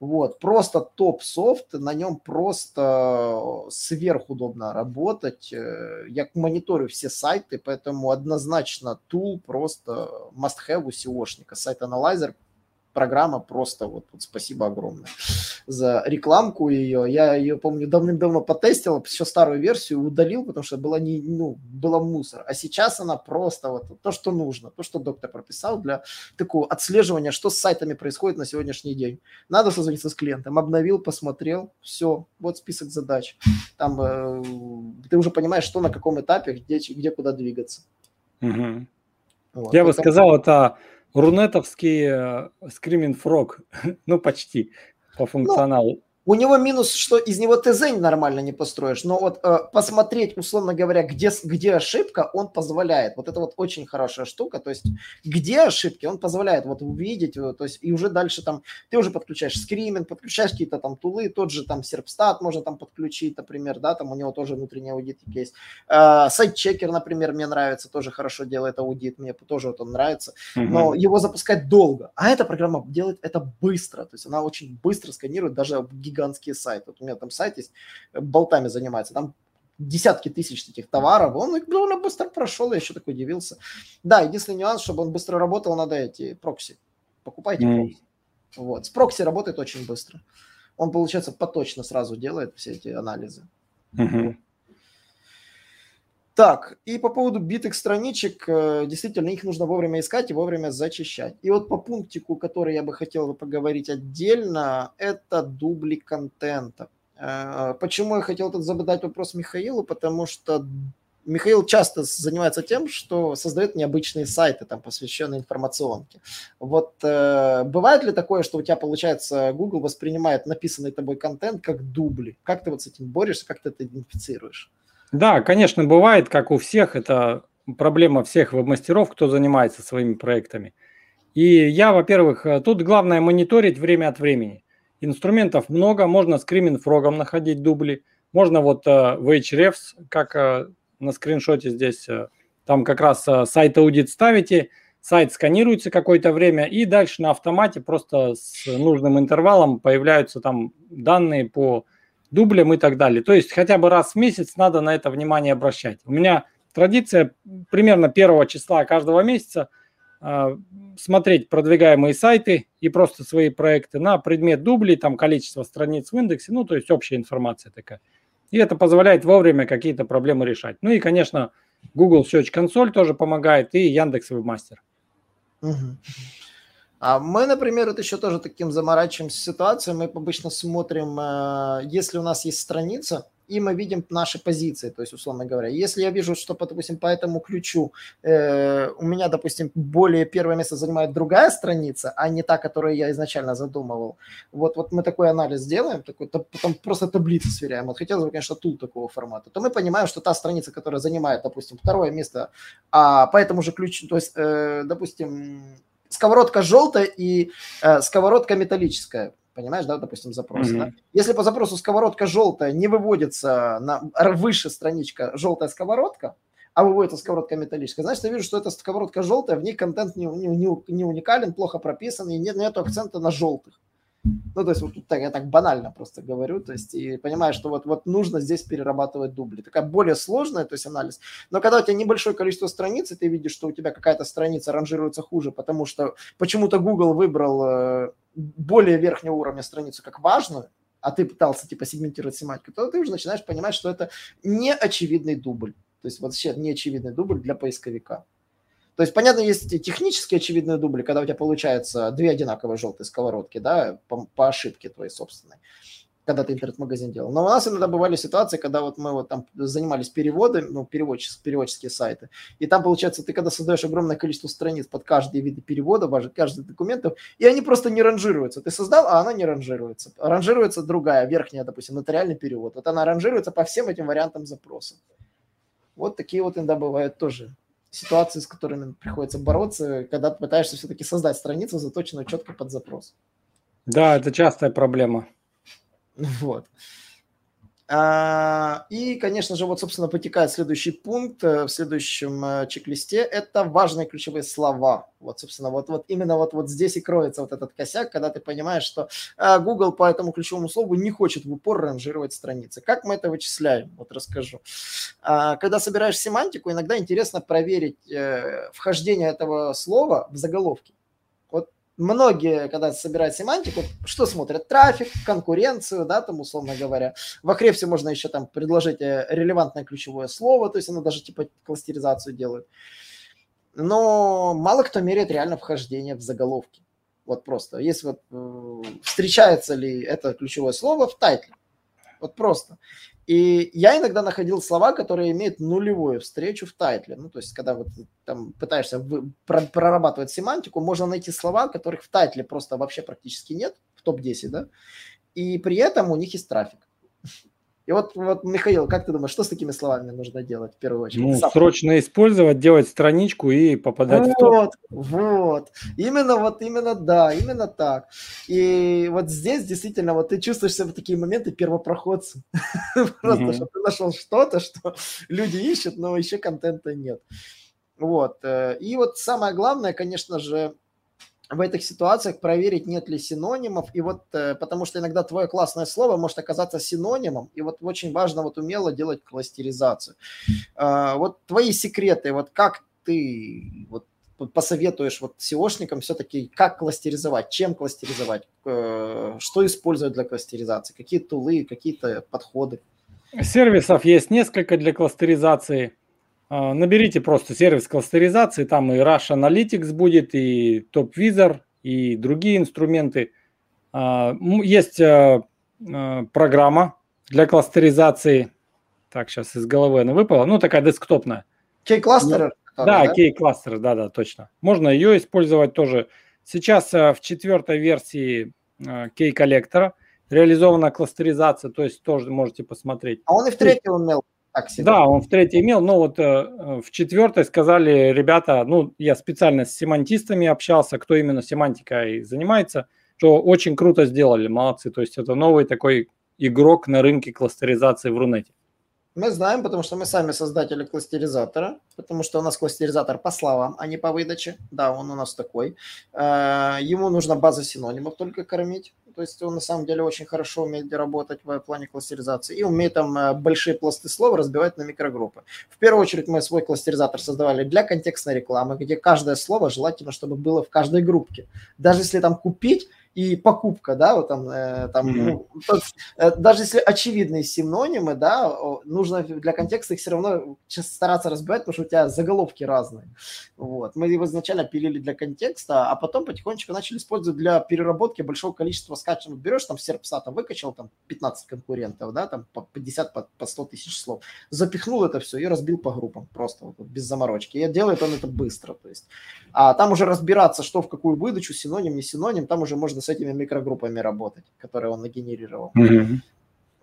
Вот, просто топ-софт, на нем просто сверхудобно работать. Э, я мониторю все сайты, поэтому однозначно tool просто must-have у SEO шника. Site Analyzer программа просто вот, вот спасибо огромное за рекламку ее. Я ее, помню, давным-давно потестил, еще старую версию удалил, потому что была не, ну, была мусор. А сейчас она просто вот то, что нужно, то, что доктор прописал для такого отслеживания, что с сайтами происходит на сегодняшний день. Надо созвониться с клиентом, обновил, посмотрел, все, вот список задач. Там э, ты уже понимаешь, что на каком этапе, где, где куда двигаться. Угу. Вот, Я бы сказал, это Рунетовский Screaming э, Frog, ну почти по ну, функционалу. У него минус, что из него ТЗ нормально не построишь, но вот э, посмотреть, условно говоря, где, где ошибка, он позволяет. Вот это вот очень хорошая штука, то есть где ошибки, он позволяет вот увидеть, э, то есть и уже дальше там ты уже подключаешь скриминг, подключаешь какие-то там тулы, тот же там серпстат можно там подключить, например, да, там у него тоже внутренний аудит есть. Э, сайт-чекер, например, мне нравится, тоже хорошо делает аудит, мне тоже вот он нравится, угу. но его запускать долго, а эта программа делает это быстро, то есть она очень быстро сканирует даже гигантские сайты. Вот у меня там сайт есть, э, болтами занимается, там десятки тысяч таких товаров, он их довольно быстро прошел, я еще так удивился. Да, единственный нюанс, чтобы он быстро работал, надо эти прокси. Покупайте mm. прокси. Вот. С прокси работает очень быстро. Он, получается, поточно сразу делает все эти анализы. Mm-hmm. Так, и по поводу битых страничек, э, действительно, их нужно вовремя искать и вовремя зачищать. И вот по пунктику, который я бы хотел поговорить отдельно, это дубли контента. Э, почему я хотел тут задать вопрос Михаилу? Потому что Михаил часто занимается тем, что создает необычные сайты, там, посвященные информационке. Вот э, бывает ли такое, что у тебя, получается, Google воспринимает написанный тобой контент как дубли? Как ты вот с этим борешься, как ты это идентифицируешь? Да, конечно, бывает, как у всех, это проблема всех веб-мастеров, кто занимается своими проектами. И я, во-первых, э, тут главное мониторить время от времени. Инструментов много, можно скриминг фрогом находить дубли, можно вот э, в Hrefs, как э, на скриншоте здесь, там как раз сайт аудит ставите, сайт сканируется какое-то время, и дальше на автомате просто с нужным интервалом появляются там данные по дублем и так далее. То есть хотя бы раз в месяц надо на это внимание обращать. У меня традиция примерно первого числа каждого месяца э, смотреть продвигаемые сайты и просто свои проекты на предмет дублей, там количество страниц в индексе, ну то есть общая информация такая. И это позволяет вовремя какие-то проблемы решать. Ну и, конечно, Google Search Console тоже помогает и Яндекс Webmaster. Угу. А мы, например, это еще тоже таким заморачиваемся ситуацией. Мы обычно смотрим, э, если у нас есть страница, и мы видим наши позиции, то есть, условно говоря, если я вижу, что, допустим, по этому ключу э, у меня, допустим, более первое место занимает другая страница, а не та, которую я изначально задумывал, вот, вот мы такой анализ делаем, такой, то, потом просто таблицы сверяем, вот хотелось бы, конечно, тул такого формата, то мы понимаем, что та страница, которая занимает, допустим, второе место, а по этому же ключу, то есть, э, допустим, сковородка желтая и э, сковородка металлическая. Понимаешь, да, допустим, запрос. Mm-hmm. Да? Если по запросу сковородка желтая не выводится на выше страничка желтая сковородка, а выводится сковородка металлическая, значит, я вижу, что эта сковородка желтая, в ней контент не, не, не, уникален, плохо прописан, и нет, нет акцента на желтых. Ну, то есть вот так, я так банально просто говорю, то есть и понимаешь, что вот, вот нужно здесь перерабатывать дубли. Такая более сложная, то есть анализ. Но когда у тебя небольшое количество страниц, и ты видишь, что у тебя какая-то страница ранжируется хуже, потому что почему-то Google выбрал э, более верхнего уровня страницу как важную, а ты пытался типа сегментировать семантику, то ты уже начинаешь понимать, что это неочевидный дубль. То есть вообще неочевидный дубль для поисковика. То есть, понятно, есть технически очевидные дубли, когда у тебя получается две одинаковые желтые сковородки, да, по, по ошибке твоей собственной, когда ты интернет-магазин делал. Но у нас иногда бывали ситуации, когда вот мы вот там занимались переводами, ну, переводческие, переводческие сайты, и там, получается, ты когда создаешь огромное количество страниц под каждый вид перевода, каждый документов, и они просто не ранжируются. Ты создал, а она не ранжируется. Ранжируется другая, верхняя, допустим, нотариальный перевод. Вот она ранжируется по всем этим вариантам запроса. Вот такие вот иногда бывают тоже ситуации, с которыми приходится бороться, когда ты пытаешься все-таки создать страницу, заточенную четко под запрос. Да, это частая проблема. Вот. А, и, конечно же, вот, собственно, потекает следующий пункт э, в следующем э, чек-листе. Это важные ключевые слова. Вот, собственно, вот, вот именно вот, вот здесь и кроется вот этот косяк, когда ты понимаешь, что э, Google по этому ключевому слову не хочет в упор ранжировать страницы. Как мы это вычисляем? Вот расскажу. А, когда собираешь семантику, иногда интересно проверить вхождение этого слова в заголовки многие, когда собирают семантику, что смотрят? Трафик, конкуренцию, да, там, условно говоря. В Ahrefs можно еще там предложить э, релевантное ключевое слово, то есть оно даже типа кластеризацию делает. Но мало кто меряет реально вхождение в заголовки. Вот просто. Если вот э, встречается ли это ключевое слово в тайтле. Вот просто. И я иногда находил слова, которые имеют нулевую встречу в тайтле. Ну, то есть, когда вот там пытаешься вы, прорабатывать семантику, можно найти слова, которых в тайтле просто вообще практически нет, в топ-10, да, и при этом у них есть трафик. И вот, вот, Михаил, как ты думаешь, что с такими словами нужно делать в первую очередь? Ну, Сам. срочно использовать, делать страничку и попадать вот, в топ. Вот, именно вот, именно да, именно так. И вот здесь действительно вот ты чувствуешь себя в такие моменты первопроходцем. Просто, что ты нашел что-то, что люди ищут, но еще контента нет. Вот. Э, и вот самое главное, конечно же, в этих ситуациях проверить, нет ли синонимов. И вот э, потому что иногда твое классное слово может оказаться синонимом. И вот очень важно вот умело делать кластеризацию. А, вот твои секреты, вот как ты вот посоветуешь вот SEOшникам все-таки, как кластеризовать, чем кластеризовать, э, что использовать для кластеризации, какие тулы, какие-то подходы? Сервисов есть несколько для кластеризации. А, наберите просто сервис кластеризации, там и Rush Analytics будет, и TopVisor, и другие инструменты. А, есть а, программа для кластеризации. Так, сейчас из головы она выпала. Ну, такая десктопная. Key-кластер? Да, да? Key-кластер, да-да, точно. Можно ее использовать тоже. Сейчас в четвертой версии Key-коллектора реализована кластеризация, то есть тоже можете посмотреть. А он и в третьем умел так себе. Да, он в третьей имел, но вот э, в четвертой сказали ребята, ну, я специально с семантистами общался, кто именно семантикой занимается, что очень круто сделали, молодцы. То есть это новый такой игрок на рынке кластеризации в Рунете. Мы знаем, потому что мы сами создатели кластеризатора, потому что у нас кластеризатор по словам, а не по выдаче. Да, он у нас такой. Э, ему нужно база синонимов только кормить. То есть он на самом деле очень хорошо умеет работать в плане кластеризации и умеет там э, большие пласты слов разбивать на микрогруппы. В первую очередь мы свой кластеризатор создавали для контекстной рекламы, где каждое слово желательно, чтобы было в каждой группке. Даже если там купить, и покупка, да, вот там, э, там mm-hmm. ну, тот, э, даже если очевидные синонимы, да, нужно для контекста их все равно стараться разбивать, потому что у тебя заголовки разные. Вот. Мы его изначально пилили для контекста, а потом потихонечку начали использовать для переработки большого количества скачанных. Берешь там серпса, там выкачал там 15 конкурентов, да, там по 50, по, по 100 тысяч слов, запихнул это все и разбил по группам просто вот, без заморочки. И делает он это быстро, то есть. А там уже разбираться, что в какую выдачу, синоним, не синоним, там уже можно с этими микрогруппами работать, которые он нагенерировал. Mm-hmm.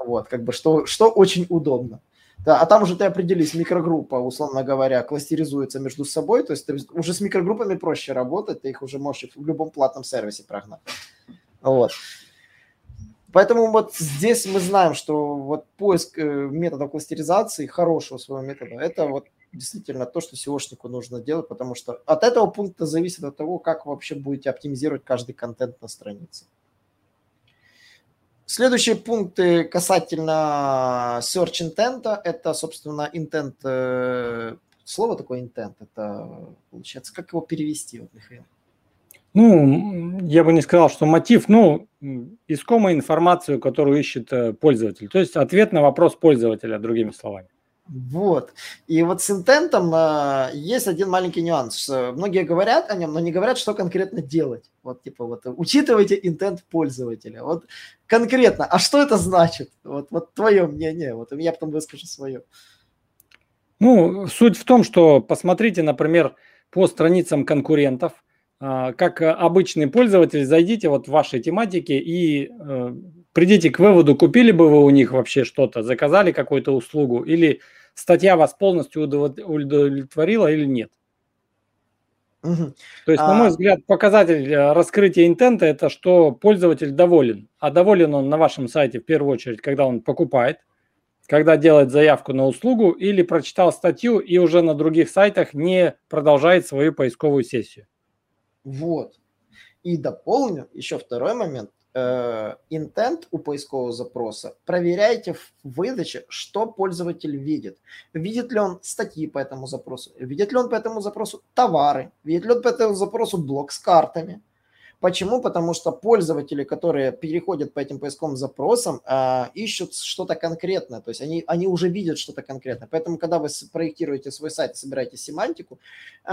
Вот, как бы, что, что очень удобно. Да, а там уже ты определись, микрогруппа, условно говоря, кластеризуется между собой, то есть ты уже с микрогруппами проще работать, ты их уже можешь в любом платном сервисе прогнать. Вот. Поэтому вот здесь мы знаем, что вот поиск э, методов кластеризации, хорошего своего метода, это вот действительно то, что SEOшнику нужно делать, потому что от этого пункта зависит от того, как вы вообще будете оптимизировать каждый контент на странице. Следующие пункты касательно search intent, это, собственно, intent, э, слово такое intent, это, получается, как его перевести, вот, Михаил? Ну, я бы не сказал, что мотив, ну, искомая информацию, которую ищет э, пользователь. То есть ответ на вопрос пользователя, другими словами. Вот. И вот с интентом э, есть один маленький нюанс. Многие говорят о нем, но не говорят, что конкретно делать. Вот типа вот учитывайте интент пользователя. Вот конкретно. А что это значит? Вот, вот твое мнение. Вот я потом выскажу свое. Ну, суть в том, что посмотрите, например, по страницам конкурентов, э, как обычный пользователь, зайдите вот в вашей тематике и э, придите к выводу, купили бы вы у них вообще что-то, заказали какую-то услугу или статья вас полностью удовлетворила или нет. Угу. То есть, а... на мой взгляд, показатель э, раскрытия интента – это что пользователь доволен. А доволен он на вашем сайте в первую очередь, когда он покупает, когда делает заявку на услугу или прочитал статью и уже на других сайтах не продолжает свою поисковую сессию. Вот. И дополню еще второй момент. Э, intent у поискового запроса, проверяйте в выдаче, что пользователь видит. Видит ли он статьи по этому запросу, видит ли он по этому запросу товары, видит ли он по этому запросу блок с картами. Почему? Потому что пользователи, которые переходят по этим поисковым запросам, э, ищут что-то конкретное, то есть они, они уже видят что-то конкретное. Поэтому, когда вы проектируете свой сайт, собираете семантику, э,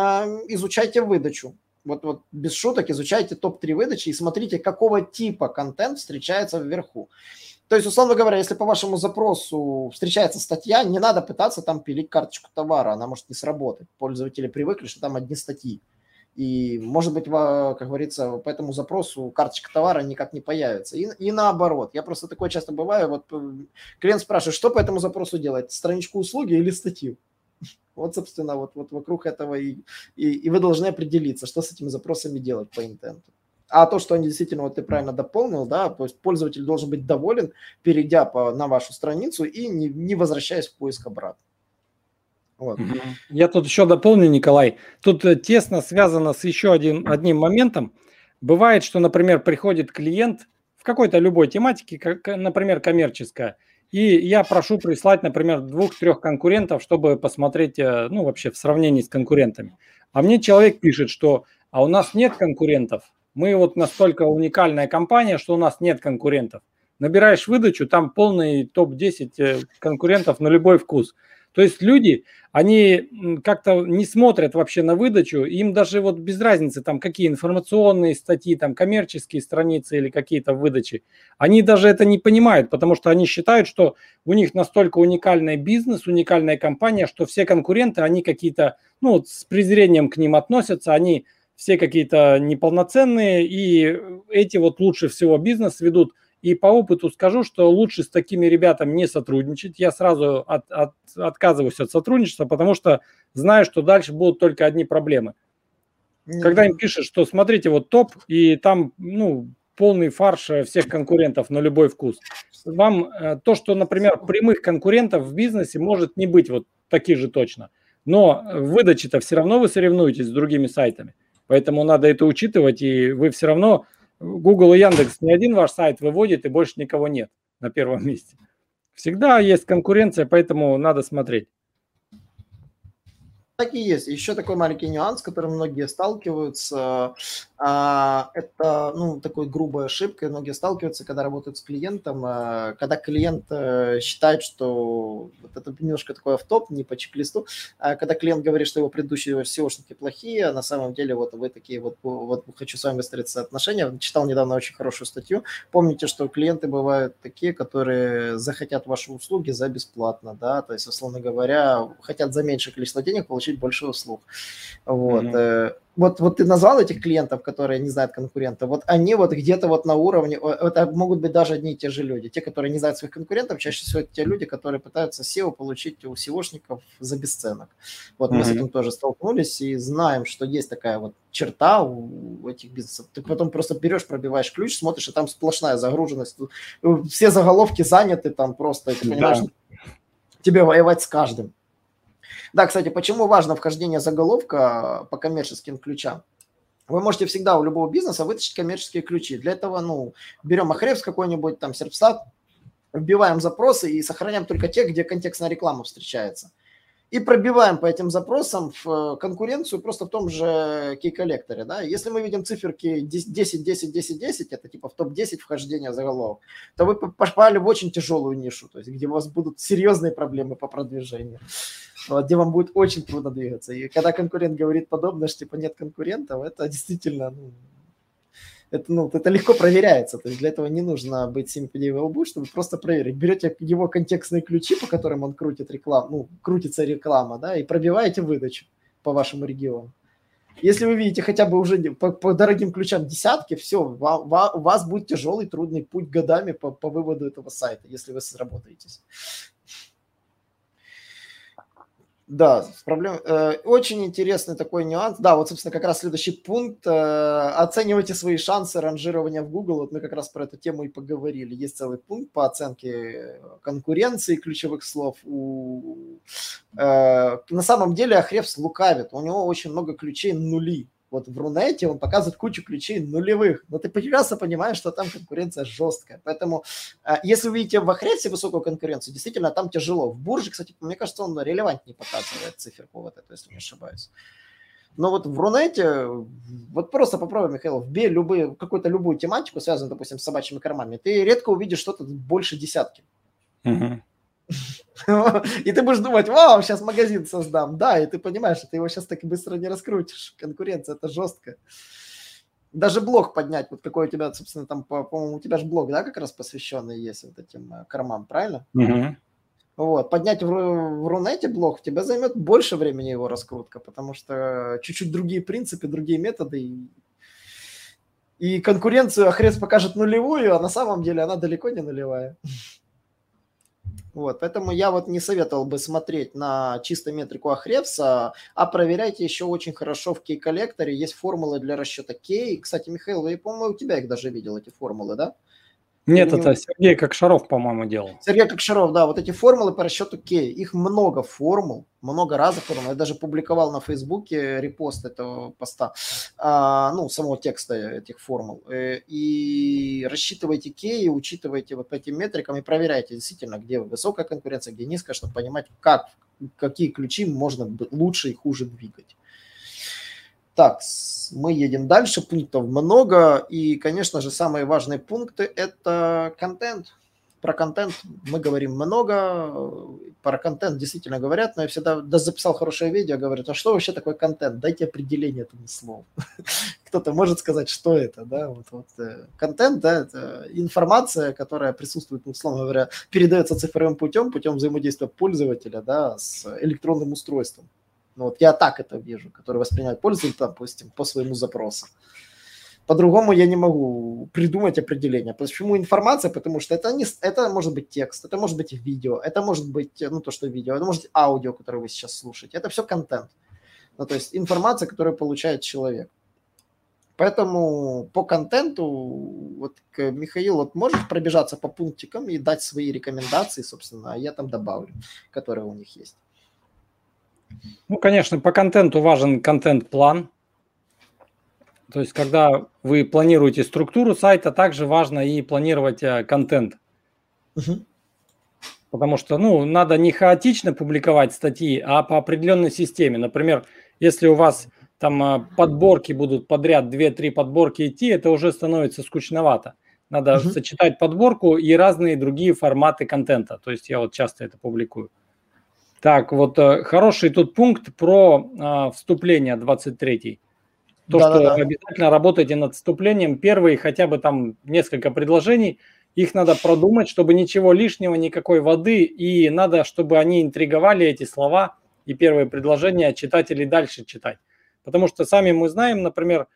изучайте выдачу, вот, вот без шуток изучайте топ-3 выдачи и смотрите, какого типа контент встречается вверху. То есть, условно говоря, если по вашему запросу встречается статья, не надо пытаться там пилить карточку товара, она может не сработать. Пользователи привыкли, что там одни статьи. И, может быть, как говорится, по этому запросу карточка товара никак не появится. И, и наоборот. Я просто такое часто бываю. Вот э, клиент спрашивает, что по этому запросу делать? Страничку услуги или статью? Вот, собственно, вот, вот вокруг этого и, и, и вы должны определиться, что с этими запросами делать по интенту. А то, что они действительно, вот ты правильно дополнил, да, то есть пользователь должен быть доволен, перейдя по, на вашу страницу и не, не возвращаясь в поиск обратно. Вот. Я тут еще дополню, Николай. Тут э, тесно связано с еще один, одним моментом. Бывает, что, например, приходит клиент в какой-то любой тематике, как, например, коммерческая, и я прошу прислать, например, двух-трех конкурентов, чтобы посмотреть, э, ну, вообще в сравнении с конкурентами. А мне человек пишет, что а у нас нет конкурентов. Мы вот настолько уникальная компания, что у нас нет конкурентов. Набираешь выдачу, там полный топ-10 э, конкурентов на любой вкус. То есть люди, они как-то не смотрят вообще на выдачу, им даже вот без разницы, там какие информационные статьи, там коммерческие страницы или какие-то выдачи, они даже это не понимают, потому что они считают, что у них настолько уникальный бизнес, уникальная компания, что все конкуренты, они какие-то, ну, с презрением к ним относятся, они все какие-то неполноценные, и эти вот лучше всего бизнес ведут – и по опыту скажу, что лучше с такими ребятами не сотрудничать. Я сразу от, от, отказываюсь от сотрудничества, потому что знаю, что дальше будут только одни проблемы. Нет. Когда им пишут, что смотрите, вот топ, и там, ну, полный фарш всех конкурентов на любой вкус. Вам э, то, что, например, прямых конкурентов в бизнесе может не быть вот таких же точно. Но в выдаче-то все равно вы соревнуетесь с другими сайтами. Поэтому надо это учитывать, и вы все равно Google и Яндекс не один ваш сайт выводит, и больше никого нет на первом месте. Всегда есть конкуренция, поэтому надо смотреть. Так и есть. Еще такой маленький нюанс, с которым многие сталкиваются. А, это, ну, такой грубой ошибкой. Многие сталкиваются, когда работают с клиентом, а, когда клиент э, считает, что вот это немножко такой автоп, не по чек-листу, а когда клиент говорит, что его предыдущие SEOшники плохие, а на самом деле вот вы такие вот, вот хочу с вами выстроиться отношения. Читал недавно очень хорошую статью. Помните, что клиенты бывают такие, которые захотят ваши услуги за бесплатно, да, то есть, условно говоря, хотят за меньшее количество денег получить получить больше услуг. Вот. Mm-hmm. Вот, вот ты назвал этих клиентов, которые не знают конкурента, вот они вот где-то вот на уровне, это могут быть даже одни и те же люди. Те, которые не знают своих конкурентов, чаще всего это те люди, которые пытаются SEO получить у SEOшников за бесценок. Вот mm-hmm. мы с этим тоже столкнулись и знаем, что есть такая вот черта у этих бизнесов. Ты потом просто берешь, пробиваешь ключ, смотришь, и там сплошная загруженность. Все заголовки заняты там просто, и ты понимаешь, да. тебе воевать с каждым. Да, кстати, почему важно вхождение заголовка по коммерческим ключам? вы можете всегда у любого бизнеса вытащить коммерческие ключи. Для этого, ну, берем Ахревс какой-нибудь, там, Серпстат, вбиваем запросы и сохраняем только те, где контекстная реклама встречается и пробиваем по этим запросам в э, конкуренцию просто в том же кей-коллекторе. Да? Если мы видим циферки 10, 10, 10, 10, это типа в топ-10 вхождения заголовок, то вы попали в очень тяжелую нишу, то есть где у вас будут серьезные проблемы по продвижению, где вам будет очень трудно двигаться. И когда конкурент говорит подобное, что типа нет конкурентов, это действительно ну, это, ну, это легко проверяется. То есть для этого не нужно быть 7 пядей во лбу, чтобы просто проверить. Берете его контекстные ключи, по которым он крутит рекламу, ну, крутится реклама, да, и пробиваете выдачу по вашему региону. Если вы видите хотя бы уже по, по дорогим ключам десятки, все, у вас будет тяжелый, трудный путь годами по, по выводу этого сайта, если вы сработаетесь. Да, проблем... Э, очень интересный такой нюанс. Да, вот, собственно, как раз следующий пункт. Э, оценивайте свои шансы ранжирования в Google. Вот мы как раз про эту тему и поговорили. Есть целый пункт по оценке конкуренции ключевых слов. У... Э, на самом деле Ахревс лукавит. У него очень много ключей нули вот в Рунете он показывает кучу ключей нулевых, но ты прекрасно понимаешь, что там конкуренция жесткая. Поэтому, а, если вы видите в Ахресе высокую конкуренцию, действительно, там тяжело. В Бурже, кстати, мне кажется, он релевантнее показывает циферку вот эту, если не ошибаюсь. Но вот в Рунете, вот просто попробуй, Михаил, вбей любые, какую-то любую тематику, связанную, допустим, с собачьими кормами, ты редко увидишь что-то больше десятки. Uh-huh. И ты будешь думать, вау, сейчас магазин создам. Да, и ты понимаешь, что ты его сейчас так быстро не раскрутишь. Конкуренция, это жестко. Даже блог поднять, вот какой у тебя, собственно, там, по-моему, у тебя же блог, да, как раз посвященный есть вот этим э, кормам, правильно? Угу. Вот, поднять в, в Рунете блог, тебе займет больше времени его раскрутка, потому что чуть-чуть другие принципы, другие методы, и, и конкуренцию Ахрес покажет нулевую, а на самом деле она далеко не нулевая. Вот, поэтому я вот не советовал бы смотреть на чисто метрику Ахревса, а проверяйте еще очень хорошо в кей-коллекторе. Есть формулы для расчета кей. Кстати, Михаил, я, по-моему, у тебя их даже видел, эти формулы, да? Нет, это. Сергей Кокшаров, по-моему, делал. Сергей Кокшаров, да, вот эти формулы по расчету K, их много формул, много разных формул. Я даже публиковал на Фейсбуке репост этого поста, а, ну, самого текста этих формул. Э, и рассчитывайте K, учитывайте вот по этим метрикам и проверяйте действительно, где высокая конкуренция, где низкая, чтобы понимать, как, какие ключи можно лучше и хуже двигать. Так, мы едем дальше, пунктов много, и, конечно же, самые важные пункты – это контент. Про контент мы говорим много, про контент действительно говорят, но я всегда даже записал хорошее видео, говорят, а что вообще такое контент? Дайте определение этому слову. Кто-то может сказать, что это, да, вот, вот э, контент, да, это информация, которая присутствует, условно говоря, передается цифровым путем, путем взаимодействия пользователя, да, с электронным устройством. Ну, вот я так это вижу, который воспринимает пользователь, допустим, по своему запросу. По-другому я не могу придумать определение. Почему информация? Потому что это, не, это может быть текст, это может быть видео, это может быть, ну, то, что видео, это может быть аудио, которое вы сейчас слушаете. Это все контент. Ну, то есть информация, которую получает человек. Поэтому по контенту, вот Михаил, вот можешь пробежаться по пунктикам и дать свои рекомендации, собственно, а я там добавлю, которые у них есть. Ну, конечно, по контенту важен контент-план. То есть, когда вы планируете структуру сайта, также важно и планировать э, контент. Угу. Потому что, ну, надо не хаотично публиковать статьи, а по определенной системе. Например, если у вас там э, подборки будут подряд, 2-3 подборки идти, это уже становится скучновато. Надо угу. сочетать подборку и разные другие форматы контента. То есть я вот часто это публикую. Так, вот э, хороший тут пункт про а, вступление 23. То, да, что да, да. обязательно работайте над вступлением. Первые хотя бы там несколько предложений, их надо продумать, чтобы ничего лишнего, никакой воды, и надо, чтобы они интриговали эти слова и первые предложения читателей дальше читать. Потому что сами мы знаем, например,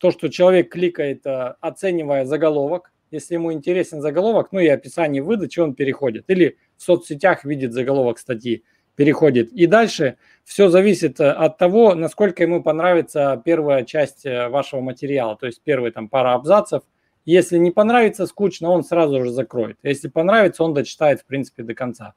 то, что человек кликает, э, оценивая заголовок, если ему интересен заголовок, ну и описание выдачи, он переходит. Или в соцсетях видит заголовок статьи переходит. И дальше все зависит э, от того, насколько ему понравится первая часть э, вашего материала, то есть первые там пара абзацев. Если не понравится, скучно, он сразу же закроет. Если понравится, он дочитает, в принципе, до конца.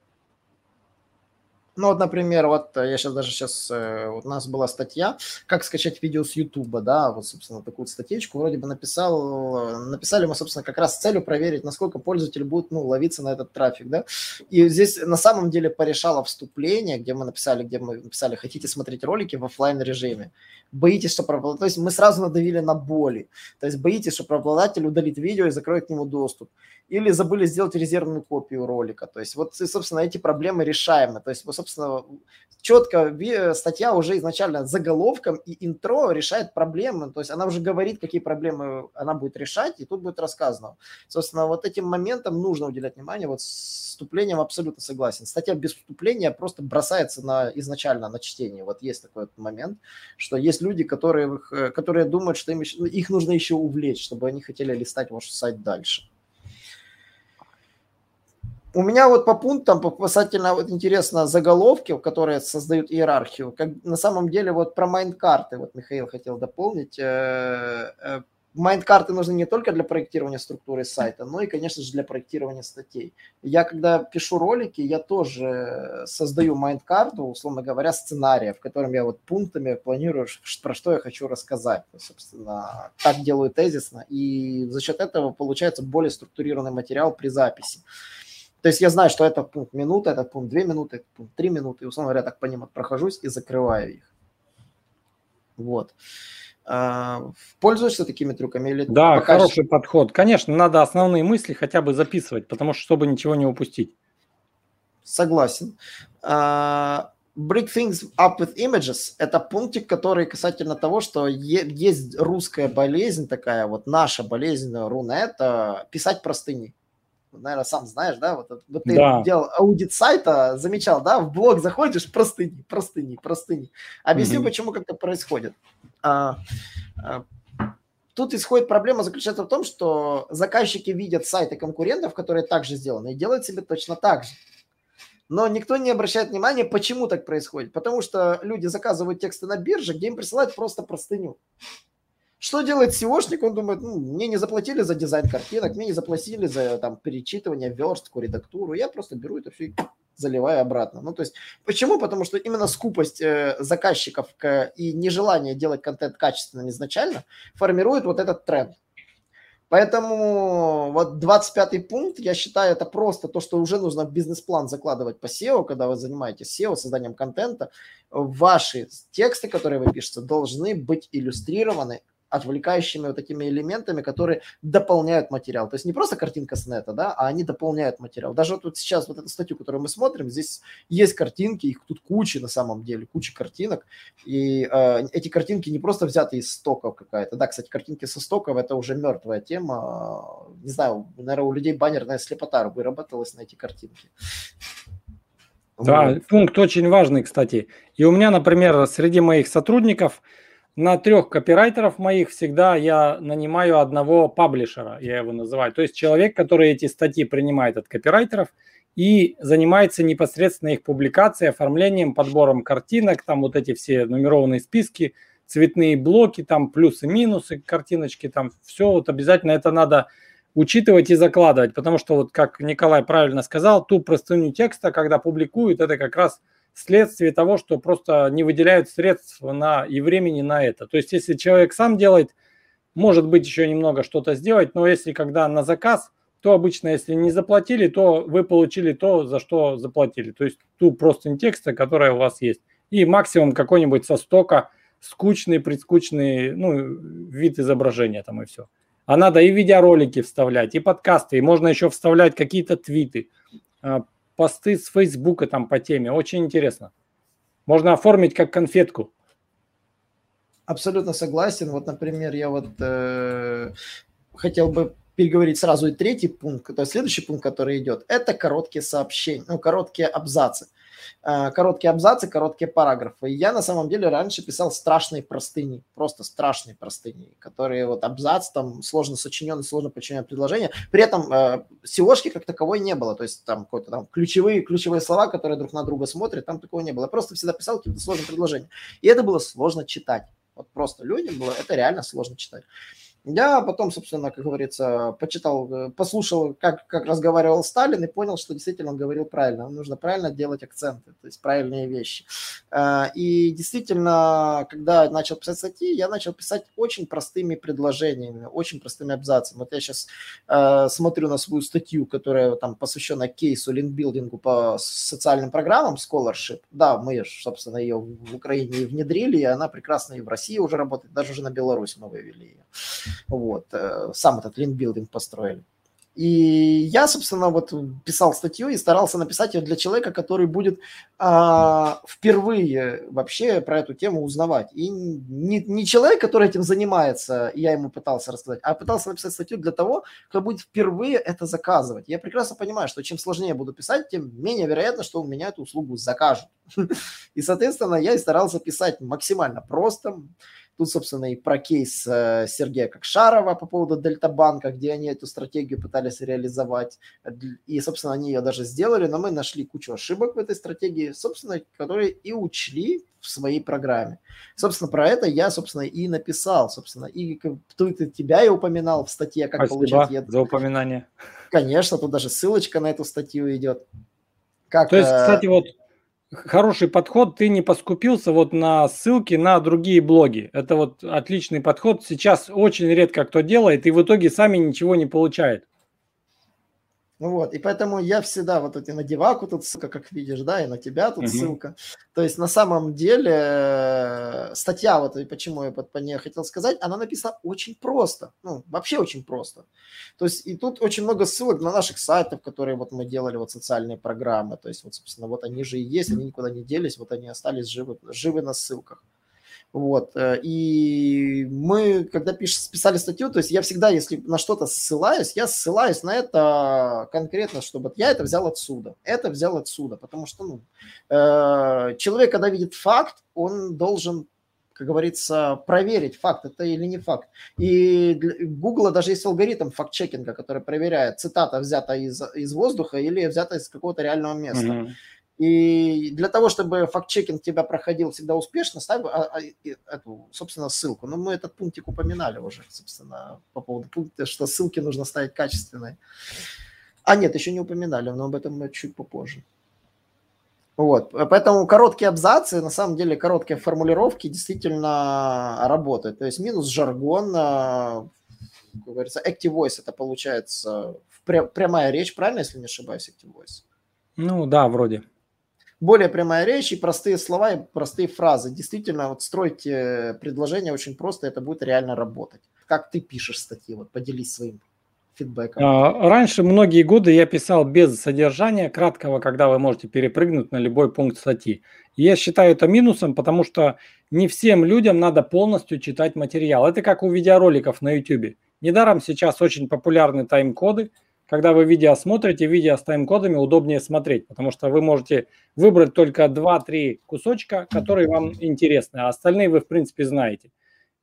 Ну вот, например, вот э, я сейчас даже сейчас, э, у нас была статья, как скачать видео с Ютуба, да, вот, собственно, такую статейку вроде бы написал, написали мы, собственно, как раз с целью проверить, насколько пользователь будет, ну, ловиться на этот трафик, да, и здесь на самом деле порешало вступление, где мы написали, где мы написали, хотите смотреть ролики в офлайн режиме, боитесь, что правообладатель, то есть мы сразу надавили на боли, то есть боитесь, что правообладатель удалит видео и закроет к нему доступ или забыли сделать резервную копию ролика. То есть вот, собственно, эти проблемы решаемы. То есть, вот, собственно, четко статья уже изначально заголовком и интро решает проблемы. То есть она уже говорит, какие проблемы она будет решать, и тут будет рассказано. Собственно, вот этим моментом нужно уделять внимание. Вот с вступлением абсолютно согласен. Статья без вступления просто бросается на, изначально на чтение. Вот есть такой вот момент, что есть люди, которые, которые думают, что им еще, их нужно еще увлечь, чтобы они хотели листать ваш сайт дальше. У меня вот по пунктам касательно вот интересно заголовки, которые создают иерархию. Как на самом деле вот про майнд-карты, вот Михаил хотел дополнить. Э, э, майнд-карты нужны не только для проектирования структуры сайта, но и, конечно же, для проектирования статей. Я, когда пишу ролики, я тоже создаю майнд-карту, условно говоря, сценария, в котором я вот пунктами планирую, про что я хочу рассказать. Собственно, так делаю тезисно, и за счет этого получается более структурированный материал при записи. То есть я знаю, что это пункт минута, это пункт две минуты, это пункт три минуты, и, условно говоря, так по ним прохожусь и закрываю их. Вот. А, пользуешься такими трюками или Да, покажешь? хороший подход. Конечно, надо основные мысли хотя бы записывать, потому что чтобы ничего не упустить. Согласен. Uh, break things up with images – это пунктик, который касательно того, что есть русская болезнь такая, вот наша болезнь Рунета, писать простыни наверное, сам знаешь, да, вот, вот ты да. делал аудит сайта, замечал, да, в блог заходишь, простыни, простыни, простыни. Объясню, mm-hmm. почему как это происходит. А, а, тут исходит проблема заключается в том, что заказчики видят сайты конкурентов, которые также сделаны, и делают себе точно так же. Но никто не обращает внимания, почему так происходит. Потому что люди заказывают тексты на бирже, где им присылают просто простыню. Что делает SEOшник? Он думает, ну, мне не заплатили за дизайн картинок, мне не заплатили за там перечитывание, верстку, редактуру. Я просто беру это все и заливаю обратно. Ну, то есть, почему? Потому что именно скупость э, заказчиков к, и нежелание делать контент качественно изначально формирует вот этот тренд. Поэтому вот 25-й пункт, я считаю, это просто то, что уже нужно в бизнес-план закладывать по SEO, когда вы занимаетесь SEO, созданием контента. Ваши тексты, которые вы пишете, должны быть иллюстрированы отвлекающими вот такими элементами, которые дополняют материал. То есть не просто картинка с нета, да, а они дополняют материал. Даже вот тут сейчас вот эту статью, которую мы смотрим, здесь есть картинки, их тут куча на самом деле, куча картинок. И э, эти картинки не просто взяты из стоков какая-то. Да, кстати, картинки со стоков – это уже мертвая тема. Не знаю, наверное, у людей баннерная слепота выработалась на эти картинки. Да, вот. пункт очень важный, кстати. И у меня, например, среди моих сотрудников – на трех копирайтеров моих всегда я нанимаю одного паблишера, я его называю. То есть человек, который эти статьи принимает от копирайтеров и занимается непосредственно их публикацией, оформлением, подбором картинок, там вот эти все нумерованные списки, цветные блоки, там плюсы-минусы, картиночки, там все вот обязательно это надо учитывать и закладывать, потому что вот как Николай правильно сказал, ту простыню текста, когда публикуют, это как раз – следствие того, что просто не выделяют средств на, и времени на это. То есть, если человек сам делает, может быть, еще немного что-то сделать, но если когда на заказ, то обычно, если не заплатили, то вы получили то, за что заплатили. То есть ту просто текста, которая у вас есть. И максимум какой-нибудь со стока скучный, предскучный ну, вид изображения там и все. А надо и видеоролики вставлять, и подкасты, и можно еще вставлять какие-то твиты, а, посты с Фейсбука там по теме. Очень интересно. Можно оформить как конфетку. Абсолютно согласен. Вот, например, я вот э, хотел бы переговорить сразу и третий пункт, то есть следующий пункт, который идет, это короткие сообщения, ну, короткие абзацы. Э, короткие абзацы, короткие параграфы. Я на самом деле раньше писал страшные простыни, просто страшные простыни, которые вот абзац, там сложно сочиненный, сложно подчиненное предложение. При этом э, SEOшки как таковой не было, то есть там какой-то там ключевые, ключевые слова, которые друг на друга смотрят, там такого не было. Я просто всегда писал какие-то сложные предложения. И это было сложно читать. Вот просто людям было это реально сложно читать. Я потом, собственно, как говорится, почитал, э, послушал, как, как разговаривал Сталин и понял, что действительно он говорил правильно. Нужно правильно делать акценты, то есть правильные вещи. А, и действительно, когда начал писать статьи, я начал писать очень простыми предложениями, очень простыми абзацами. Вот я сейчас э, смотрю на свою статью, которая там посвящена кейсу линкбилдингу по социальным программам Scholarship. Да, мы, собственно, ее в Украине внедрили, и она прекрасно и в России уже работает, даже уже на Беларусь мы вывели ее. Вот, э, сам этот линкбилдинг построили. И я, собственно, вот писал статью и старался написать ее для человека, который будет а, впервые вообще про эту тему узнавать. И не, не человек, который этим занимается, я ему пытался рассказать, а пытался написать статью для того, кто будет впервые это заказывать. Я прекрасно понимаю, что чем сложнее буду писать, тем менее вероятно, что у меня эту услугу закажут. И, соответственно, я и старался писать максимально просто, Тут, собственно, и про кейс э, Сергея Кокшарова по поводу Дельтабанка, где они эту стратегию пытались реализовать. И, собственно, они ее даже сделали, но мы нашли кучу ошибок в этой стратегии, собственно, которые и учли в своей программе. Собственно, про это я, собственно, и написал, собственно, и тут тебя и упоминал в статье, как Спасибо получать... за упоминание. Конечно, тут даже ссылочка на эту статью идет. Как, То есть, э, кстати, вот хороший подход, ты не поскупился вот на ссылки на другие блоги. Это вот отличный подход. Сейчас очень редко кто делает, и в итоге сами ничего не получает. Ну вот, и поэтому я всегда вот эти на деваку тут ссылка, как видишь, да, и на тебя тут угу. ссылка. То есть на самом деле э, статья, вот и почему я по ней хотел сказать, она написана очень просто, ну, вообще очень просто. То есть и тут очень много ссылок на наших сайтов, которые вот мы делали, вот социальные программы, то есть вот, собственно, вот они же и есть, они никуда не делись, вот они остались живы, живы на ссылках. Вот. Э, и мы, когда пиш, писали статью, то есть я всегда, если на что-то ссылаюсь, я ссылаюсь на это конкретно, чтобы я это взял отсюда, это взял отсюда, потому что ну, э, человек, когда видит факт, он должен как говорится, проверить, факт это или не факт. И Google даже есть алгоритм факт-чекинга, который проверяет, цитата взята из, из воздуха или взята из какого-то реального места. Mm-hmm. И для того, чтобы факт-чекинг тебя проходил всегда успешно, ставь а, а, эту, собственно, ссылку. Но мы этот пунктик упоминали уже, собственно, по поводу пункта, что ссылки нужно ставить качественные. А нет, еще не упоминали, но об этом мы чуть попозже. Вот, поэтому короткие абзацы, на самом деле короткие формулировки действительно работают. То есть минус жаргон, а, как говорится, active voice это получается прямая речь, правильно, если не ошибаюсь, active voice? Ну да, вроде более прямая речь и простые слова, и простые фразы. Действительно, вот стройте предложение очень просто, это будет реально работать. Как ты пишешь статьи? Вот поделись своим фидбэком. А, раньше многие годы я писал без содержания краткого, когда вы можете перепрыгнуть на любой пункт статьи. Я считаю это минусом, потому что не всем людям надо полностью читать материал. Это как у видеороликов на YouTube. Недаром сейчас очень популярны тайм-коды – когда вы видео смотрите, видео с тайм-кодами удобнее смотреть, потому что вы можете выбрать только 2-3 кусочка, которые вам интересны, а остальные вы, в принципе, знаете.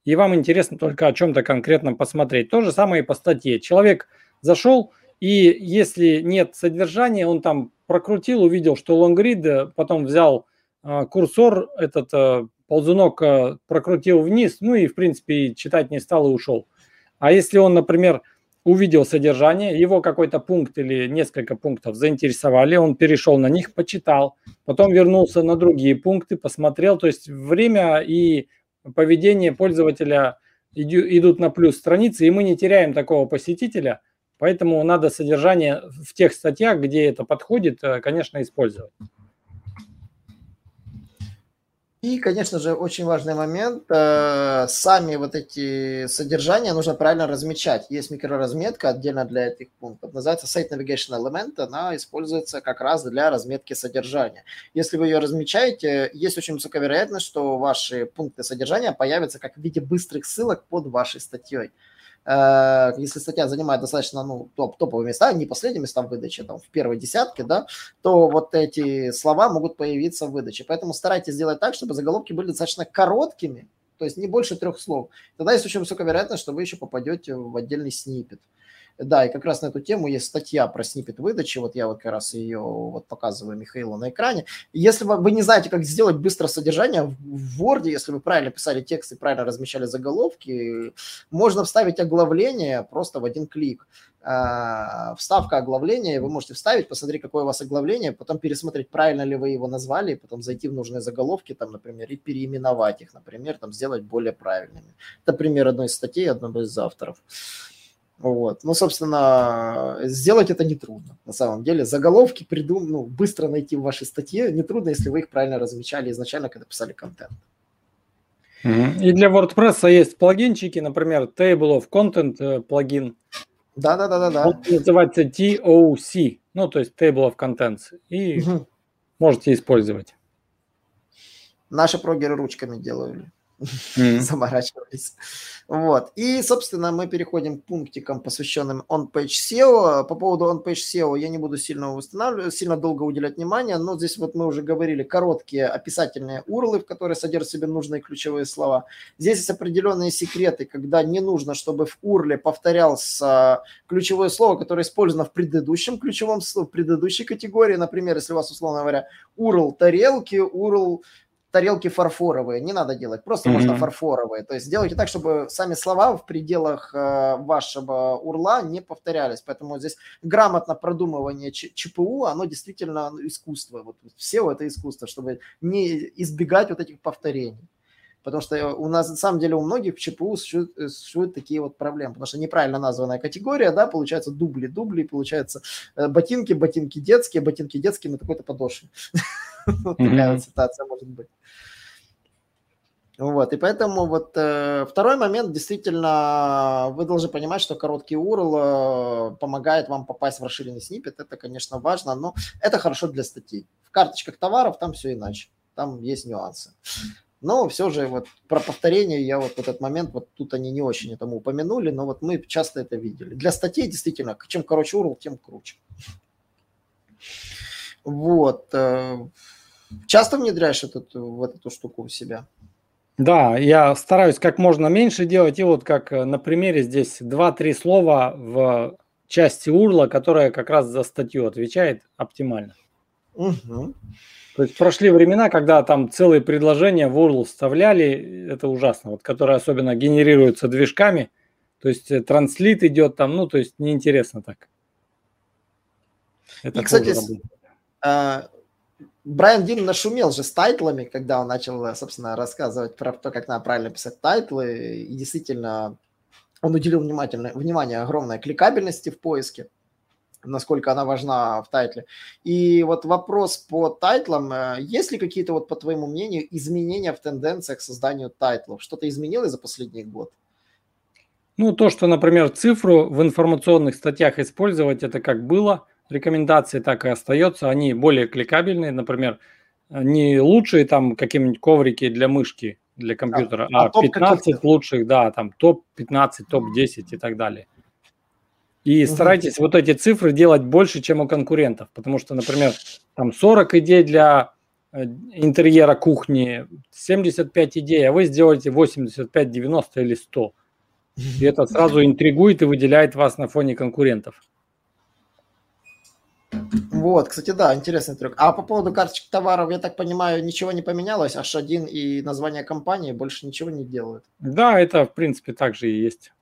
И вам интересно только о чем-то конкретном посмотреть. То же самое и по статье. Человек зашел, и если нет содержания, он там прокрутил, увидел, что лонгрид, потом взял э, курсор, этот э, ползунок э, прокрутил вниз, ну и, в принципе, читать не стал и ушел. А если он, например, увидел содержание, его какой-то пункт или несколько пунктов заинтересовали, он перешел на них, почитал, потом вернулся на другие пункты, посмотрел, то есть время и поведение пользователя идут на плюс страницы, и мы не теряем такого посетителя, поэтому надо содержание в тех статьях, где это подходит, э, конечно, использовать. И, конечно же, очень важный момент, э, сами вот эти содержания нужно правильно размечать. Есть микроразметка отдельно для этих пунктов, называется Site Navigation Element, она используется как раз для разметки содержания. Если вы ее размечаете, есть очень высокая вероятность, что ваши пункты содержания появятся как в виде быстрых ссылок под вашей статьей. Э, если статья занимает достаточно ну, топ, топовые места, не последние места в выдаче, там, в первой десятке, да, то вот эти слова могут появиться в выдаче. Поэтому старайтесь сделать так, чтобы заголовки были достаточно короткими, то есть не больше трех слов. Тогда есть очень высокая вероятность, что вы еще попадете в отдельный снипет. Да, и как раз на эту тему есть статья про снипет выдачи, вот я вот как раз ее вот показываю Михаилу на экране. Если вы не знаете, как сделать быстро содержание в Word, если вы правильно писали текст и правильно размещали заголовки, можно вставить оглавление просто в один клик. А, вставка оглавления, вы можете вставить, посмотреть, какое у вас оглавление, потом пересмотреть, правильно ли вы его назвали, потом зайти в нужные заголовки, там, например, и переименовать их, например, там, сделать более правильными. Это пример одной из статей одного из авторов. Вот. Ну, собственно, сделать это нетрудно, на самом деле. Заголовки придум... ну, быстро найти в вашей статье нетрудно, если вы их правильно размечали изначально, когда писали контент. И для WordPress есть плагинчики, например, Table of Content э, плагин, да, да, да, да, да. Он называется TOC, ну, то есть Table of Contents. И угу. можете использовать. Наши прогеры ручками делали mm. заморачивались. Вот. И, собственно, мы переходим к пунктикам, посвященным on-page SEO. По поводу on-page SEO я не буду сильно устанавливать, сильно долго уделять внимание, но здесь вот мы уже говорили короткие описательные URL, в которые содержат в себе нужные ключевые слова. Здесь есть определенные секреты, когда не нужно, чтобы в URL повторялся ключевое слово, которое использовано в предыдущем ключевом в предыдущей категории. Например, если у вас, условно говоря, URL тарелки, URL тарелки фарфоровые, не надо делать, просто mm-hmm. можно фарфоровые. То есть сделайте так, чтобы сами слова в пределах э, вашего урла не повторялись. Поэтому здесь грамотно продумывание ЧПУ, оно действительно искусство. Вот все это искусство, чтобы не избегать вот этих повторений. Потому что у нас, на самом деле, у многих в ЧПУ существуют, э, существуют такие вот проблемы. Потому что неправильно названная категория, да, получается дубли, дубли, получается э, ботинки, ботинки детские, ботинки детские на такой-то подошве. Вот такая вот ситуация может быть. Вот, и поэтому вот э, второй момент, действительно, вы должны понимать, что короткий URL э, помогает вам попасть в расширенный снипет, это, конечно, важно, но это хорошо для статей. В карточках товаров там все иначе, там есть нюансы. Но все же вот про повторение я вот в этот момент, вот тут они не очень этому упомянули, но вот мы часто это видели. Для статей действительно, чем короче URL, тем круче. Вот. Э, часто внедряешь этот, вот эту штуку у себя? Да, я стараюсь как можно меньше делать. И вот как э, на примере здесь 2-3 слова в части урла, которая как раз за статью отвечает оптимально. Угу. То есть прошли времена, когда там целые предложения в URL вставляли, это ужасно, вот, которые особенно генерируются движками, то есть э, транслит идет там, ну, то есть неинтересно так. Это И, кстати, Брайан Дин нашумел же с тайтлами, когда он начал, собственно, рассказывать про то, как надо правильно писать тайтлы. И действительно, он уделил внимательное, внимание огромной кликабельности в поиске, насколько она важна в тайтле. И вот вопрос по тайтлам. Э, есть ли какие-то, вот по твоему мнению, изменения в тенденциях к созданию тайтлов? Что-то изменилось за последний год? Ну, то, что, например, цифру в информационных статьях использовать, это как было – рекомендации так и остается. Они более кликабельные, например, не лучшие там какие-нибудь коврики для мышки, для компьютера, а, а 15 лучших, да, там топ-15, топ-10 и так далее. И угу. старайтесь вот эти цифры делать больше, чем у конкурентов, потому что, например, там 40 идей для э, интерьера кухни, 75 идей, а вы сделаете 85, 90 или 100. И это сразу интригует и выделяет вас на фоне конкурентов. Вот, кстати, да, интересный трюк. А по поводу карточек товаров, я так понимаю, ничего не поменялось, H1 и название компании больше ничего не делают. Да, это, в принципе, так же и есть.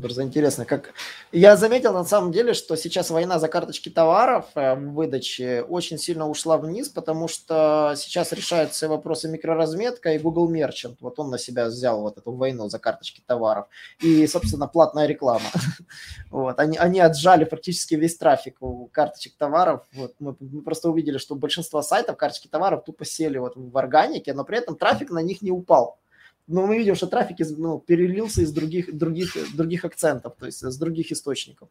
Просто интересно, как... Я заметил на самом деле, что сейчас война за карточки товаров э, в выдаче очень сильно ушла вниз, потому что сейчас решаются вопросы микроразметка и Google Merchant. Вот он на себя взял вот эту войну за карточки товаров. И, собственно, платная реклама. Вот. Они, они отжали практически весь трафик у карточек товаров. Вот. Мы, мы просто увидели, что большинство сайтов карточки товаров тупо сели вот в органике, но при этом трафик на них не упал но мы видим, что трафик из, ну, перелился из других, других, других акцентов, то есть с других источников.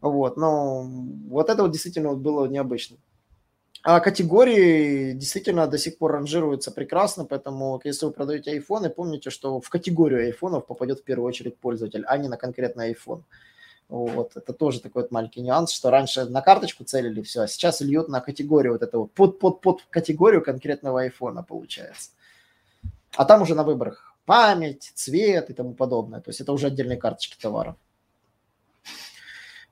Вот, но вот это вот действительно было необычно. А категории действительно до сих пор ранжируются прекрасно, поэтому если вы продаете айфоны, помните, что в категорию айфонов попадет в первую очередь пользователь, а не на конкретный iPhone. Вот, это тоже такой вот маленький нюанс, что раньше на карточку целили все, а сейчас льют на категорию вот этого, под, под, под категорию конкретного айфона получается. А там уже на выборах память, цвет и тому подобное. То есть это уже отдельные карточки товаров.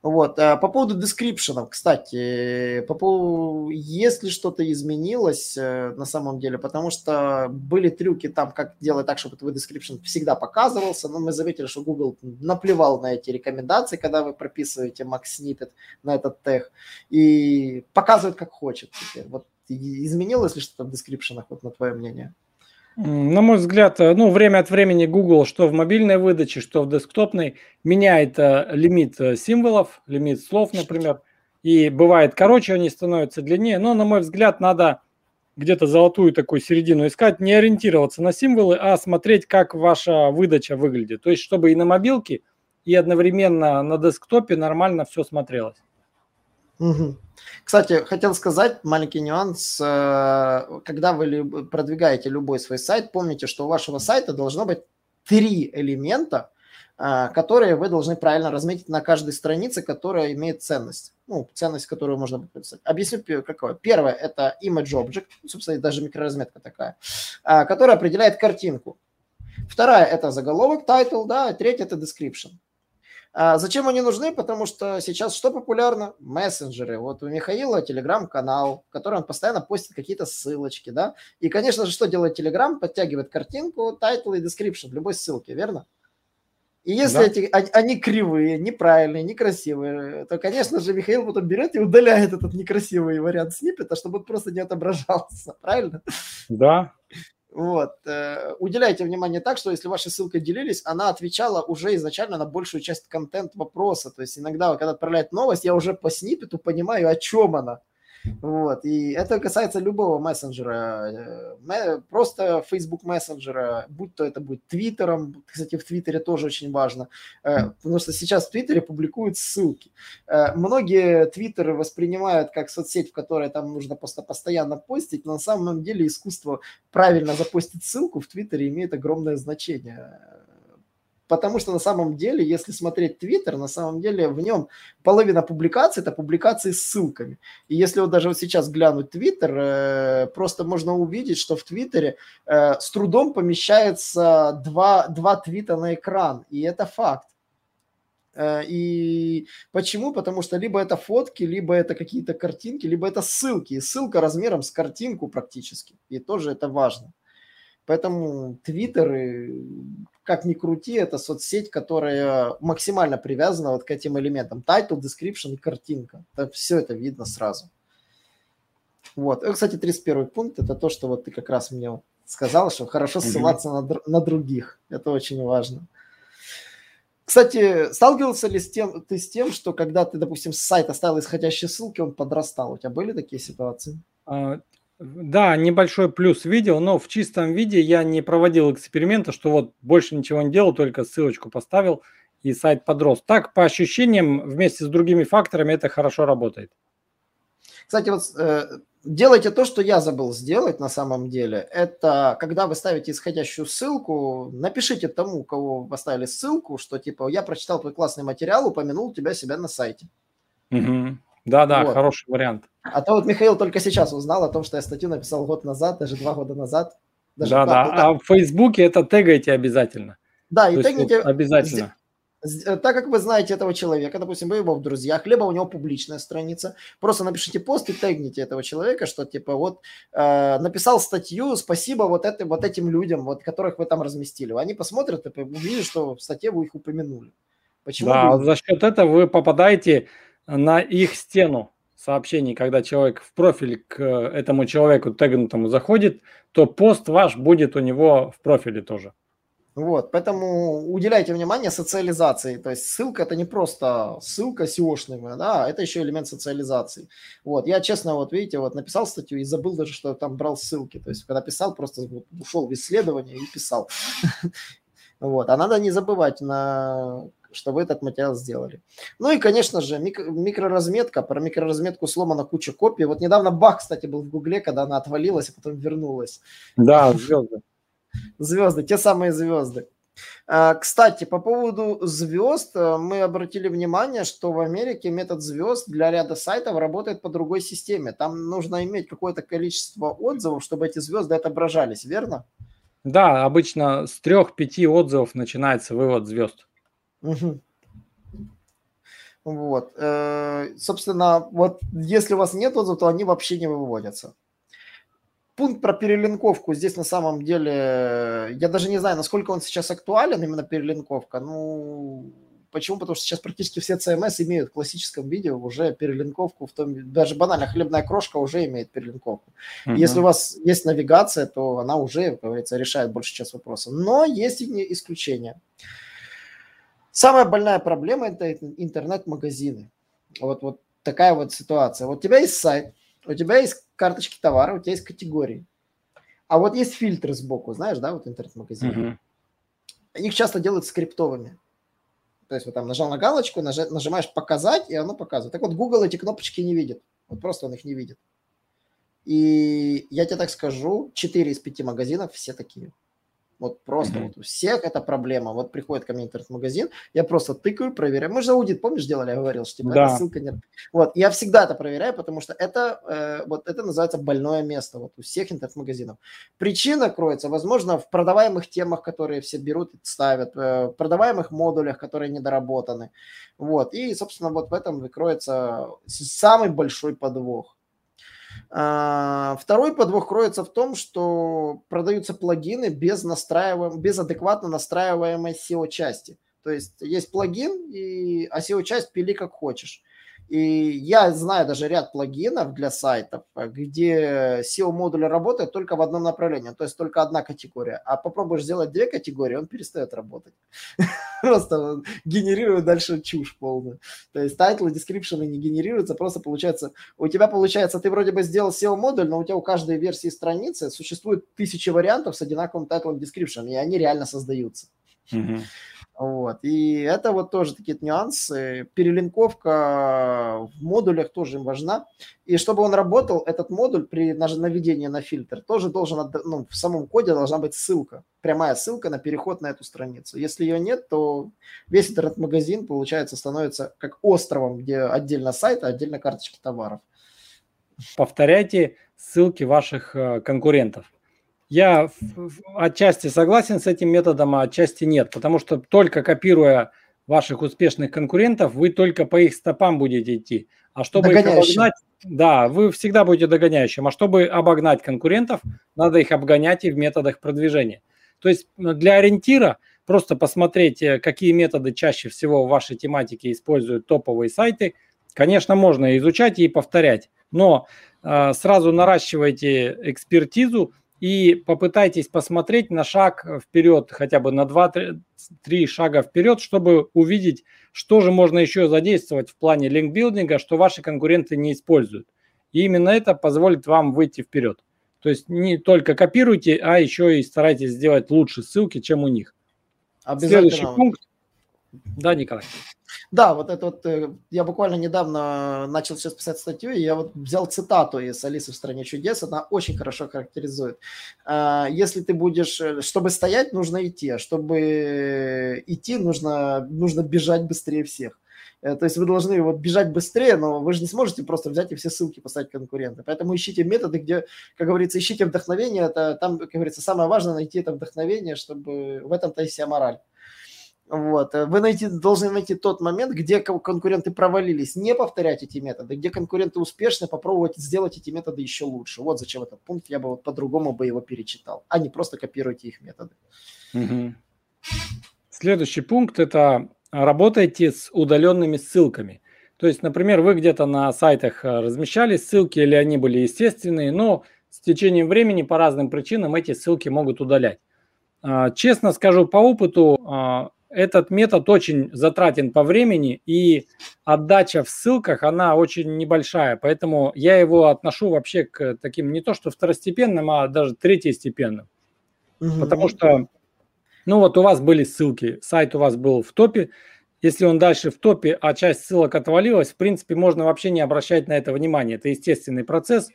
Вот. А по поводу дескрипшенов, кстати, по поводу, если что-то изменилось э, на самом деле, потому что были трюки там, как делать так, чтобы твой description всегда показывался, но мы заметили, что Google наплевал на эти рекомендации, когда вы прописываете Max Snippet на этот тег, и показывает как хочет теперь. Вот изменилось ли что-то в дескрипшенах, вот на твое мнение? На мой взгляд, э, ну, время от времени Google, что в мобильной выдаче, что в десктопной, меняет э, лимит э, символов, лимит слов, например. И бывает короче, они становятся длиннее. Но, на мой взгляд, надо где-то золотую такую середину искать, не ориентироваться на символы, а смотреть, как ваша выдача выглядит. То есть, чтобы и на мобилке, и одновременно на десктопе нормально все смотрелось. Кстати, хотел сказать маленький нюанс. Э, когда вы продвигаете любой свой сайт, помните, что у вашего сайта должно быть три элемента, э, которые вы должны правильно разметить на каждой странице, которая имеет ценность. Ну, ценность, которую можно прописать. Объясню, какое. Первое – это image object, собственно, даже микроразметка такая, э, которая определяет картинку. Вторая – это заголовок, title, да, третья – это description. А зачем они нужны? Потому что сейчас что популярно? Мессенджеры. Вот у Михаила телеграм-канал, в котором он постоянно постит какие-то ссылочки, да? И, конечно же, что делает телеграм? Подтягивает картинку, title и description любой ссылки, верно? И если да. эти, они кривые, неправильные, некрасивые, то, конечно же, Михаил потом берет и удаляет этот некрасивый вариант сниппета, чтобы он просто не отображался, правильно? Да, вот. Э, уделяйте внимание так, что если ваши ссылкой делились, она отвечала уже изначально на большую часть контент вопроса. То есть иногда, когда отправляет новость, я уже по сниппету понимаю, о чем она. Вот. И это касается любого мессенджера. Э, просто Facebook мессенджера, будь то это будет Твиттером. Кстати, в Твиттере тоже очень важно. Э, потому что сейчас в Твиттере публикуют ссылки. Э, многие Твиттеры воспринимают как соцсеть, в которой там нужно просто постоянно постить. Но на самом деле искусство правильно запостить ссылку в Твиттере имеет огромное значение Потому что на самом деле, если смотреть Твиттер, на самом деле в нем половина публикаций – это публикации с ссылками. И если вот даже вот сейчас глянуть Твиттер, э, просто можно увидеть, что в Твиттере э, с трудом помещается два, два твита на экран. И это факт. Э, и почему? Потому что либо это фотки, либо это какие-то картинки, либо это ссылки. И ссылка размером с картинку практически. И тоже это важно. Поэтому Твиттер, как ни крути, это соцсеть, которая максимально привязана вот к этим элементам. Title, description и картинка. Это, все это видно сразу. Вот. И, кстати, 31 пункт – это то, что вот ты как раз мне сказал, что хорошо ссылаться mm-hmm. на, на других. Это очень важно. Кстати, сталкивался ли с тем, ты с тем, что когда ты, допустим, с сайта ставил исходящие ссылки, он подрастал? У тебя были такие ситуации? А, да, небольшой плюс видел, но в чистом виде я не проводил эксперимента, что вот больше ничего не делал, только ссылочку поставил и сайт подрос. Так, по ощущениям, вместе с другими факторами это хорошо работает. Кстати, вот э, делайте то, что я забыл сделать на самом деле. Это когда вы ставите исходящую ссылку, напишите тому, кого вы поставили ссылку, что типа я прочитал твой классный материал, упомянул тебя себя на сайте. Угу. Да-да, вот. хороший вариант. А то вот Михаил только сейчас узнал о том, что я статью написал год назад, даже два года назад. Да-да, а в Фейсбуке это тегайте обязательно. Да, и тегните... Вот обязательно. Э, так как вы знаете этого человека, допустим, вы его в друзьях, либо у него публичная страница, просто напишите пост и тегните этого человека, что типа вот э, написал статью, спасибо вот, это, вот этим людям, вот которых вы там разместили. Они посмотрят и увидят, что в статье вы их упомянули. Почему да, вы... за счет этого вы попадаете на их стену сообщений, когда человек в профиль к этому человеку тегнутому заходит, то пост ваш будет у него в профиле тоже. Вот, поэтому уделяйте внимание социализации. То есть ссылка это не просто ссылка SEOшная, да, это еще элемент социализации. Вот, я честно, вот видите, вот написал статью и забыл даже, что там брал ссылки. То есть когда писал, просто ушел в исследование и писал. Вот, а надо не забывать на что вы этот материал сделали. Ну и, конечно же, микро, микроразметка. Про микроразметку сломана куча копий. Вот недавно баг, кстати, был в Гугле, когда она отвалилась, а потом вернулась. Да, звезды. Звезды, те самые звезды. А, кстати, по поводу звезд, э, мы обратили внимание, что в Америке метод звезд для ряда сайтов работает по другой системе. Там нужно иметь какое-то количество отзывов, чтобы эти звезды отображались, верно? Да, обычно с трех-пяти отзывов начинается вывод звезд. Угу. Вот. Собственно, вот если у вас нет отзывов, то они вообще не выводятся. Пункт про перелинковку здесь на самом деле, я даже не знаю, насколько он сейчас актуален, именно перелинковка. Ну, почему? Потому что сейчас практически все CMS имеют в классическом виде уже перелинковку, в том, даже банально хлебная крошка уже имеет перелинковку. Uh-huh. Если у вас есть навигация, то она уже, как говорится, решает большую часть вопросов. Но есть и исключения. Самая больная проблема – это интернет-магазины. Вот, вот такая вот ситуация. Вот у тебя есть сайт, у тебя есть карточки товара, у тебя есть категории. А вот есть фильтры сбоку, знаешь, да, вот интернет-магазин. Uh-huh. Их часто делают скриптовыми. То есть вот там нажал на галочку, нажимаешь «Показать», и оно показывает. Так вот, Google эти кнопочки не видит. Вот просто он их не видит. И я тебе так скажу, 4 из 5 магазинов все такие. Вот просто mm-hmm. вот у всех это проблема. Вот приходит ко мне интернет-магазин, я просто тыкаю, проверяю. Мы же аудит, помнишь, делали, я говорил, что типа да. эта ссылка нет. Вот, я всегда это проверяю, потому что это, э, вот это называется больное место вот у всех интернет-магазинов. Причина кроется, возможно, в продаваемых темах, которые все берут и ставят, э, в продаваемых модулях, которые недоработаны. Вот, и, собственно, вот в этом кроется самый большой подвох. А, второй подвох кроется в том, что продаются плагины без, настраиваем, без адекватно настраиваемой SEO-части. То есть есть плагин, и, SEO-часть пили как хочешь. И я знаю даже ряд плагинов для сайтов, где SEO-модуль работает только в одном направлении, то есть только одна категория. А попробуешь сделать две категории, он перестает работать. Просто генерирует дальше чушь полную. То есть тайтлы, дескрипшены не генерируются, просто получается, у тебя получается, ты вроде бы сделал SEO-модуль, но у тебя у каждой версии страницы существует тысячи вариантов с одинаковым тайтлом description, и они реально создаются. Вот. И это вот тоже такие нюансы. Перелинковка в модулях тоже важна. И чтобы он работал, этот модуль при наведении на фильтр тоже должен, ну, в самом коде должна быть ссылка, прямая ссылка на переход на эту страницу. Если ее нет, то весь этот магазин получается, становится как островом, где отдельно сайт, а отдельно карточки товаров. Повторяйте ссылки ваших э, конкурентов. Я отчасти согласен с этим методом, а отчасти нет, потому что только копируя ваших успешных конкурентов, вы только по их стопам будете идти. А чтобы их обогнать, да, вы всегда будете догоняющим. А чтобы обогнать конкурентов, надо их обгонять и в методах продвижения. То есть для ориентира просто посмотреть, э, какие методы чаще всего в вашей тематике используют топовые сайты. Конечно, можно изучать и повторять, но э, сразу наращивайте экспертизу, и попытайтесь посмотреть на шаг вперед, хотя бы на 2-3 шага вперед, чтобы увидеть, что же можно еще задействовать в плане линкбилдинга, что ваши конкуренты не используют. И именно это позволит вам выйти вперед. То есть не только копируйте, а еще и старайтесь сделать лучше ссылки, чем у них. Следующий пункт. Да, Николай. Да, вот это вот, э, я буквально недавно начал сейчас писать статью, и я вот взял цитату из «Алисы в стране чудес», она очень хорошо характеризует. А, если ты будешь, э, чтобы стоять, нужно идти, а чтобы идти, нужно, нужно бежать быстрее всех. Э, то есть вы должны вот бежать быстрее, но вы же не сможете просто взять и все ссылки поставить конкурента. Поэтому ищите методы, где, как говорится, ищите вдохновение. Это там, как говорится, самое важное найти это вдохновение, чтобы в этом-то и вся мораль. Вот. Э, вы найти, должны найти тот момент, где конкуренты провалились, не повторять эти методы, где конкуренты успешны, попробовать сделать эти методы еще лучше. Вот зачем этот пункт, я бы вот по-другому бы его перечитал, а не просто копируйте их методы. Угу. Следующий пункт – это работайте с удаленными ссылками. То есть, например, вы где-то на сайтах э, размещали ссылки, или они были естественные, но с течением времени по разным причинам эти ссылки могут удалять. А, честно скажу по опыту, а, этот метод очень затратен по времени, и отдача в ссылках, она очень небольшая, поэтому я его отношу вообще к таким не то что второстепенным, а даже третьестепенным. Угу. Потому что, ну вот у вас были ссылки, сайт у вас был в топе, если он дальше в топе, а часть ссылок отвалилась, в принципе, можно вообще не обращать на это внимания. Это естественный процесс.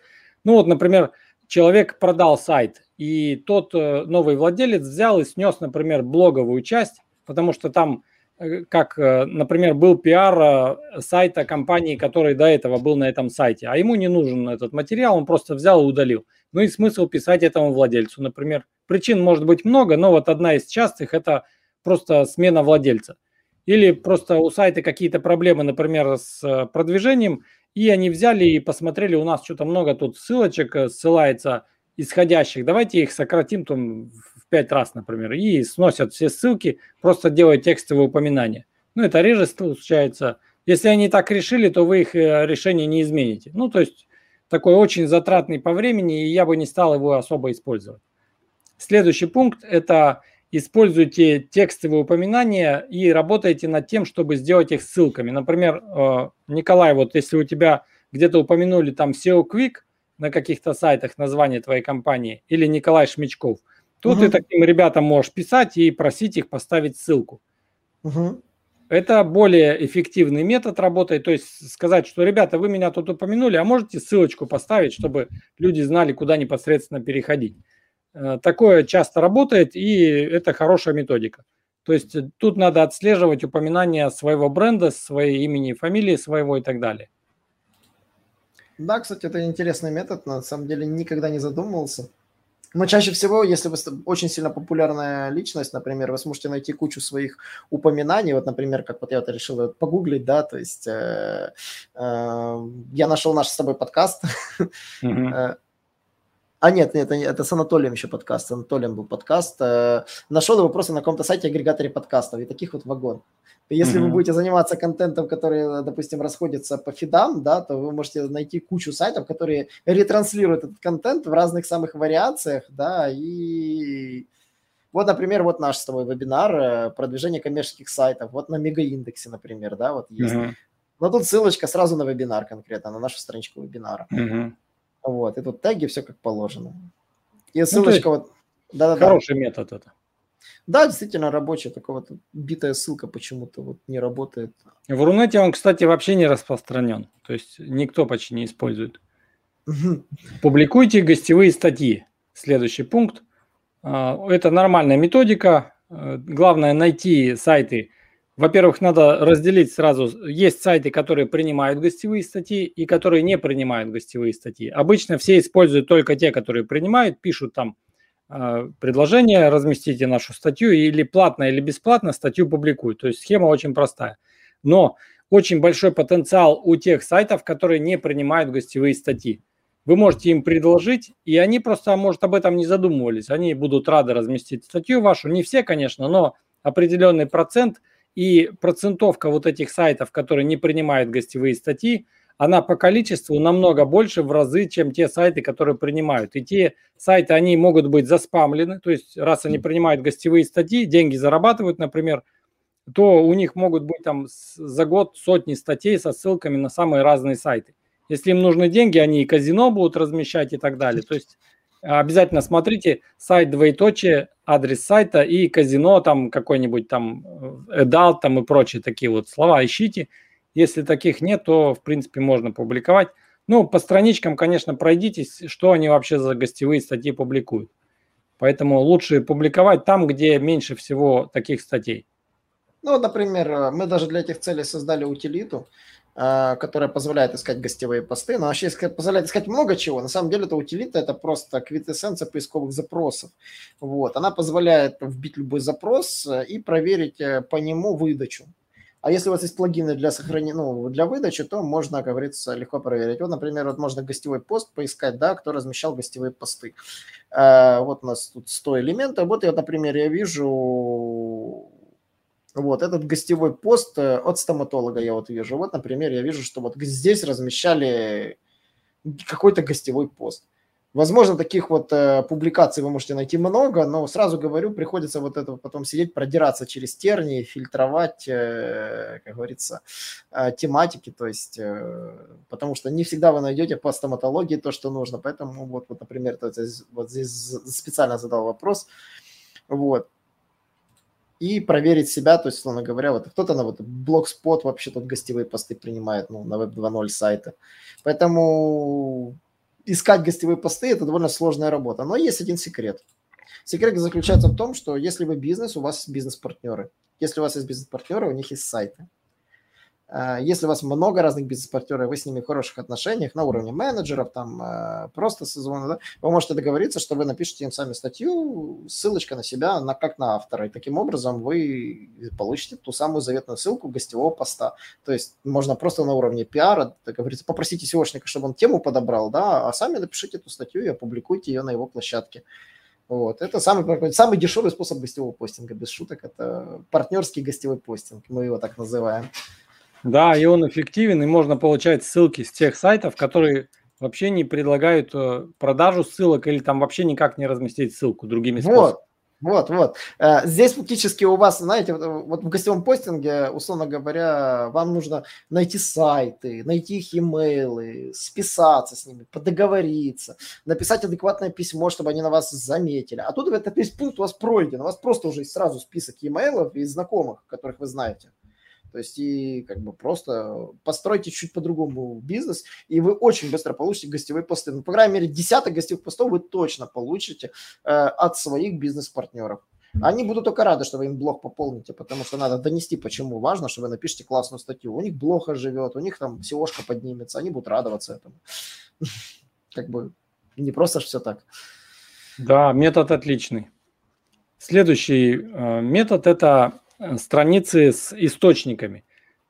Ну вот, например, человек продал сайт, и тот э, новый владелец взял и снес, например, блоговую часть, потому что там, э, как, э, например, был пиар э, сайта компании, который до этого был на этом сайте, а ему не нужен этот материал, он просто взял и удалил. Ну и смысл писать этому владельцу, например. Причин может быть много, но вот одна из частых – это просто смена владельца. Или просто у сайта какие-то проблемы, например, с продвижением, и они взяли и посмотрели, у нас что-то много тут ссылочек ссылается исходящих, давайте их сократим там пять раз, например, и сносят все ссылки, просто делают текстовые упоминания. Ну, это реже случается. Если они так решили, то вы их э, решение не измените. Ну, то есть такой очень затратный по времени, и я бы не стал его особо использовать. Следующий пункт – это используйте текстовые упоминания и работайте над тем, чтобы сделать их ссылками. Например, э, Николай, вот если у тебя где-то упомянули там SEO Quick на каких-то сайтах название твоей компании или Николай Шмичков, то угу. ты таким ребятам можешь писать и просить их поставить ссылку. Угу. Это более эффективный метод работы, то есть сказать, что, ребята, вы меня тут упомянули, а можете ссылочку поставить, чтобы люди знали, куда непосредственно переходить. Э, такое часто работает, и это хорошая методика. То есть тут надо отслеживать упоминания своего бренда, своей имени, фамилии своего и так далее. Да, кстати, это интересный метод, на самом деле никогда не задумывался. Но чаще всего, если вы очень сильно популярная личность, например, вы сможете найти кучу своих упоминаний. Вот, например, как вот я вот решил погуглить, да, то есть э, э, я нашел наш с тобой подкаст. Mm-hmm. А нет, нет, это с Анатолием еще подкаст. С Анатолием был подкаст. Э, нашел его просто на каком-то сайте агрегаторе подкастов. И таких вот вагон. Если mm-hmm. вы будете заниматься контентом, который, допустим, расходится по фидам, да, то вы можете найти кучу сайтов, которые ретранслируют этот контент в разных самых вариациях, да, и вот, например, вот наш с тобой вебинар э, продвижение коммерческих сайтов, вот на мегаиндексе, например, да, вот есть. Mm-hmm. Но тут ссылочка сразу на вебинар конкретно, на нашу страничку вебинара. Mm-hmm. Вот, и тут теги, все как положено. И ну, ссылочка ну, вот... Да, да, хороший да. метод это. Да, действительно рабочий, такая вот битая ссылка почему-то вот не работает. В Рунете он, кстати, вообще не распространен. То есть никто почти не использует. Публикуйте гостевые статьи. Следующий пункт. А, это нормальная методика. Э, главное найти сайты, во-первых, надо разделить сразу. Есть сайты, которые принимают гостевые статьи и которые не принимают гостевые статьи. Обычно все используют только те, которые принимают, пишут там э, предложение, разместите нашу статью или платно, или бесплатно статью публикуют. То есть схема очень простая. Но очень большой потенциал у тех сайтов, которые не принимают гостевые статьи. Вы можете им предложить, и они просто, может, об этом не задумывались. Они будут рады разместить статью вашу. Не все, конечно, но определенный процент – и процентовка вот этих сайтов, которые не принимают гостевые статьи, она по количеству намного больше в разы, чем те сайты, которые принимают. И те сайты, они могут быть заспамлены, то есть раз они принимают гостевые статьи, деньги зарабатывают, например, то у них могут быть там за год сотни статей со ссылками на самые разные сайты. Если им нужны деньги, они и казино будут размещать и так далее. То есть обязательно смотрите сайт двоеточие, адрес сайта и казино там какой-нибудь там эдал там и прочие такие вот слова ищите. Если таких нет, то в принципе можно публиковать. Ну, по страничкам, конечно, пройдитесь, что они вообще за гостевые статьи публикуют. Поэтому лучше публиковать там, где меньше всего таких статей. Ну, например, мы даже для этих целей создали утилиту, которая позволяет искать гостевые посты, но вообще позволяет искать много чего. На самом деле это утилита, это просто квитэссенция поисковых запросов. Вот. Она позволяет вбить любой запрос э, и проверить э, по нему выдачу. А если у вас есть плагины для сохранения, ну, для выдачи, то можно, как говорится, легко проверить. Вот, например, вот можно гостевой пост поискать, да, кто размещал гостевые посты. А, вот у нас тут 100 элементов. Вот я, например, я вижу вот этот гостевой пост э, от стоматолога я вот вижу. Вот, например, я вижу, что вот здесь размещали какой-то гостевой пост. Возможно, таких вот э, публикаций вы можете найти много, но сразу говорю, приходится вот это потом сидеть, продираться через тернии, фильтровать, э, как говорится, э, тематики, то есть, э, потому что не всегда вы найдете по стоматологии то, что нужно. Поэтому вот, вот например, здесь, вот здесь специально задал вопрос. Вот и проверить себя, то есть, условно говоря, вот кто-то на вот блогспот вообще тут гостевые посты принимает, ну, на Web 2.0 сайта. Поэтому искать гостевые посты – это довольно сложная работа. Но есть один секрет. Секрет заключается в том, что если вы бизнес, у вас бизнес-партнеры. Если у вас есть бизнес-партнеры, у них есть сайты. Э, если у вас много разных бизнес-партнеров, вы с ними в хороших отношениях на уровне менеджеров, там э, просто созвона, да, вы можете договориться, что вы напишите им сами статью, ссылочка на себя, на, как на автора, и таким образом вы получите ту самую заветную ссылку гостевого поста. То есть можно просто на уровне пиара, так говорится, попросите SEOшника, чтобы он тему подобрал, да, а сами напишите эту статью и опубликуйте ее на его площадке. Вот. Это самый, самый дешевый способ гостевого постинга, без шуток. Это партнерский гостевой постинг, мы его так называем. Да, и он эффективен, и можно получать ссылки с тех сайтов, которые вообще не предлагают э, продажу ссылок или там вообще никак не разместить ссылку другими способами. Вот. Вот, вот. Э, здесь фактически у вас, знаете, вот в гостевом постинге, условно говоря, вам нужно найти сайты, найти их имейлы, списаться с ними, подоговориться, написать адекватное письмо, чтобы они на вас заметили. А тут этот весь пункт у вас пройден, у вас просто уже сразу список имейлов и знакомых, которых вы знаете. То есть и как бы просто постройте чуть по-другому бизнес, и вы очень быстро получите гостевые посты. Ну, по крайней мере, десяток гостевых постов вы точно получите э, от своих бизнес-партнеров. Они будут только рады, что вы им блог пополните, потому что надо донести, почему важно, что вы напишите классную статью. У них блог живет, у них там SEOшка поднимется, они будут радоваться этому. Как бы не просто все так. Да, метод отличный. Следующий э, метод – это страницы с источниками.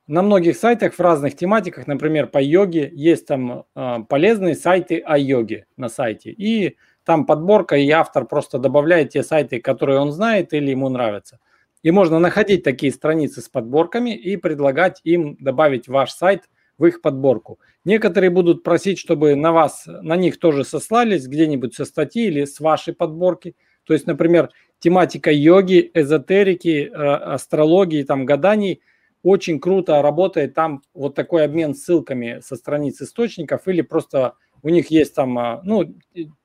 На многих сайтах в разных тематиках, например, по йоге, есть там э, полезные сайты о йоге на сайте. И там подборка, и автор просто добавляет те сайты, которые он знает или ему нравятся. И можно находить такие страницы с подборками и предлагать им добавить ваш сайт в их подборку. Некоторые будут просить, чтобы на вас, на них тоже сослались где-нибудь со статьи или с вашей подборки. То есть, например, тематика йоги, эзотерики, э, астрологии, там, гаданий очень круто работает. Там вот такой обмен ссылками со страниц источников или просто у них есть там, э, ну,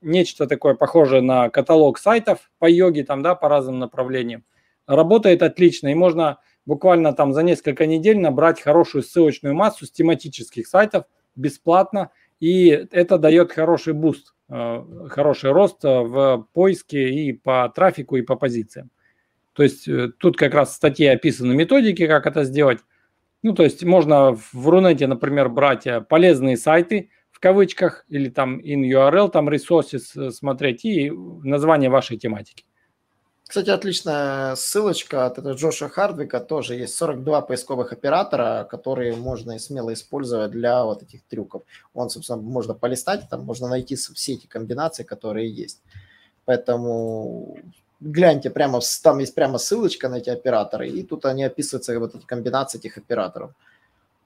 нечто такое похожее на каталог сайтов по йоге, там, да, по разным направлениям. Работает отлично, и можно буквально там за несколько недель набрать хорошую ссылочную массу с тематических сайтов бесплатно, и это дает хороший буст. Э, хороший рост э, в поиске и по трафику, и по позициям. То есть э, тут как раз в статье описаны методики, как это сделать. Ну, то есть можно в Рунете, например, брать полезные сайты в кавычках или там in URL, там resources смотреть и название вашей тематики. Кстати, отличная ссылочка от этого Джоша Хардвика. Тоже есть 42 поисковых оператора, которые можно смело использовать для вот этих трюков. Он, собственно, можно полистать, там можно найти все эти комбинации, которые есть. Поэтому гляньте, прямо там есть прямо ссылочка на эти операторы, и тут они описываются, вот эти комбинации этих операторов.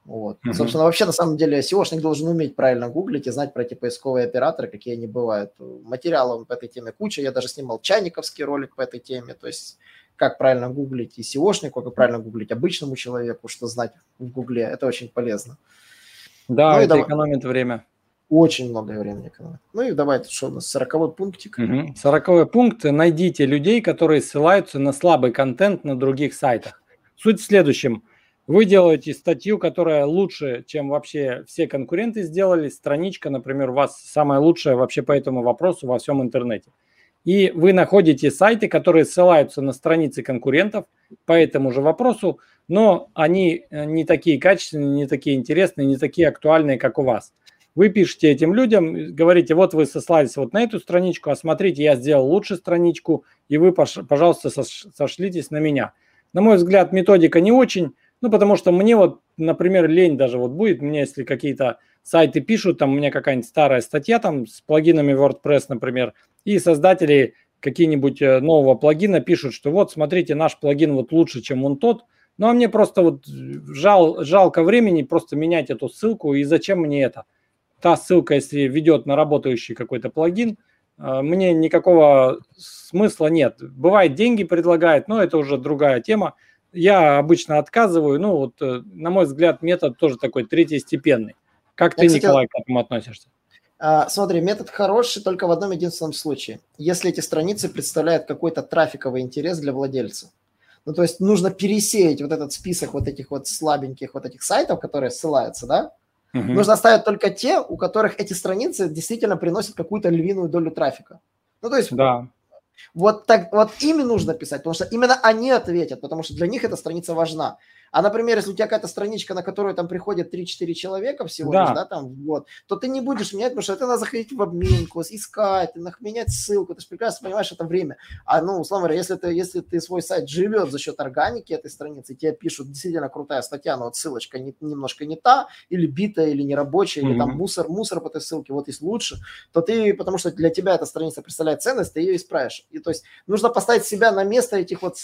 Вот. Uh-huh. Собственно, вообще, на самом деле, SEOшник должен уметь правильно гуглить и знать про эти поисковые операторы, какие они бывают. Материалов по этой теме куча. Я даже снимал чайниковский ролик по этой теме. То есть, как правильно гуглить и SEOшнику, как правильно гуглить обычному человеку, что знать в гугле. Это очень полезно. Да, ну, это давай... экономит время. Очень много времени экономит. Ну и давайте, что у нас, сороковой пунктик. Угу. Сороковой пункт. Найдите людей, которые ссылаются на слабый контент на других сайтах. Суть в следующем – вы делаете статью, которая лучше, чем вообще все конкуренты сделали. Страничка, например, у вас самая лучшая вообще по этому вопросу во всем интернете. И вы находите сайты, которые ссылаются на страницы конкурентов по этому же вопросу, но они э, не такие качественные, не такие интересные, не такие актуальные, как у вас. Вы пишете этим людям, говорите, вот вы сослались вот на эту страничку, а смотрите, я сделал лучше страничку, и вы, пожалуйста, сошлитесь на меня. На мой взгляд, методика не очень, ну, потому что мне вот, например, лень даже вот будет, мне если какие-то сайты пишут, там у меня какая-нибудь старая статья там с плагинами WordPress, например, и создатели какие-нибудь э, нового плагина пишут, что вот, смотрите, наш плагин вот лучше, чем он тот, ну, а мне просто вот жал, жалко времени просто менять эту ссылку, и зачем мне это? Та ссылка, если ведет на работающий какой-то плагин, э, мне никакого смысла нет. Бывает, деньги предлагает, но это уже другая тема. Я обычно отказываю. Ну, вот, э, на мой взгляд, метод тоже такой третьестепенный. Как Я, ты, кстати, Николай, к этому относишься? А, смотри, метод хороший только в одном единственном случае. Если эти страницы представляют какой-то трафиковый интерес для владельца. Ну, то есть нужно пересеять вот этот список вот этих вот слабеньких вот этих сайтов, которые ссылаются, да? Угу. Нужно оставить только те, у которых эти страницы действительно приносят какую-то львиную долю трафика. Ну, то есть да. Вот, так, вот ими нужно писать, потому что именно они ответят, потому что для них эта страница важна. А, например, если у тебя какая-то страничка, на которую там приходят 3-4 человека всего да. лишь, да, там, вот, то ты не будешь менять, потому что это надо заходить в обменку, искать, менять ссылку, ты же прекрасно понимаешь, это время. А, ну, условно говоря, если ты, если ты свой сайт живет за счет органики этой страницы, тебе пишут действительно крутая статья, но вот ссылочка не, немножко не та, или битая, или нерабочая, mm-hmm. или там мусор, мусор по этой ссылке, вот есть лучше, то ты, потому что для тебя эта страница представляет ценность, ты ее исправишь. И то есть нужно поставить себя на место этих вот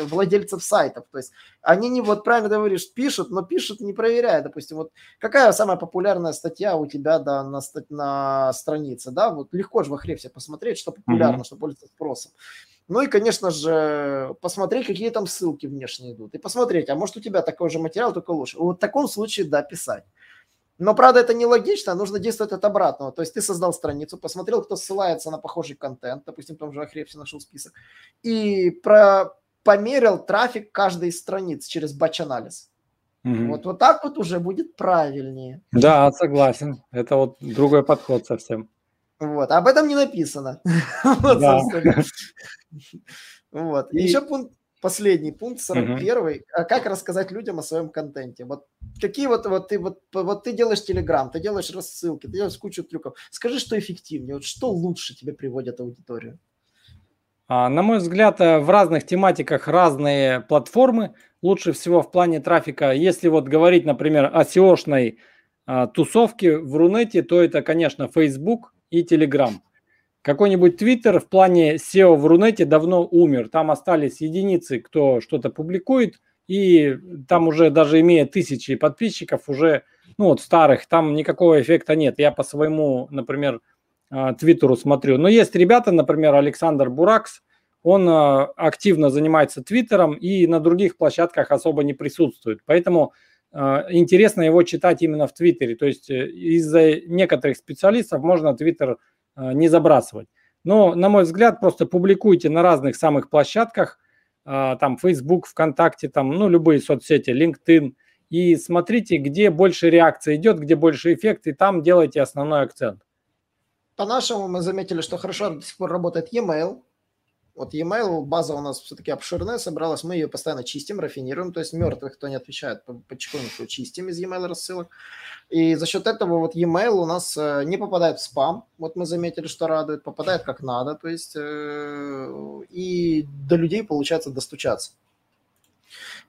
владельцев сайтов. То есть они не вот правильно говоришь, пишут, но пишут не проверяя. Допустим, вот какая самая популярная статья у тебя да, на, на странице, да, вот легко же в Ахрефсе посмотреть, что популярно, mm-hmm. что пользуется спросом. Ну и, конечно же, посмотреть, какие там ссылки внешние идут. И посмотреть, а может у тебя такой же материал, только лучше. Вот в таком случае, да, писать. Но, правда, это не логично, нужно действовать от обратного. То есть ты создал страницу, посмотрел, кто ссылается на похожий контент, допустим, в том же Ахрепсе нашел список, и про померил трафик каждой из страниц через батч-анализ. Угу. Вот, вот так вот уже будет правильнее. Да, согласен. Это вот другой подход совсем. Вот, об этом не написано. вот, да. вот. И... Еще пункт, последний пункт, 41 угу. а как рассказать людям о своем контенте. Вот какие вот, вот ты вот, вот ты делаешь Телеграм, ты делаешь рассылки, ты делаешь кучу трюков. Скажи, что эффективнее, вот что лучше тебе приводит аудиторию? А, на мой взгляд, э, в разных тематиках разные платформы. Лучше всего в плане трафика, если вот говорить, например, о SEO-шной а, тусовке в Рунете, то это, конечно, Facebook и Telegram. Какой-нибудь Twitter в плане SEO в Рунете давно умер. Там остались единицы, кто что-то публикует, и там уже даже имея тысячи подписчиков, уже, ну вот старых, там никакого эффекта нет. Я по своему, например, Твиттеру смотрю. Но есть ребята, например, Александр Буракс, он а, активно занимается Твиттером и на других площадках особо не присутствует. Поэтому а, интересно его читать именно в Твиттере. То есть э, из-за некоторых специалистов можно Твиттер не забрасывать. Но, на мой взгляд, просто публикуйте на разных самых площадках, там Facebook, ВКонтакте, там, ну, любые соцсети, LinkedIn, и смотрите, где больше реакция идет, где больше эффект, и там делайте основной акцент. По-нашему мы заметили, что хорошо до сих пор работает e-mail. Вот e-mail, база у нас все-таки обширная, собралась, мы ее постоянно чистим, рафинируем, то есть мертвых, кто не отвечает, потихоньку чистим из e-mail рассылок. И за счет этого вот e-mail у нас э, не попадает в спам, вот мы заметили, что радует, попадает как надо, то есть э, и до людей получается достучаться.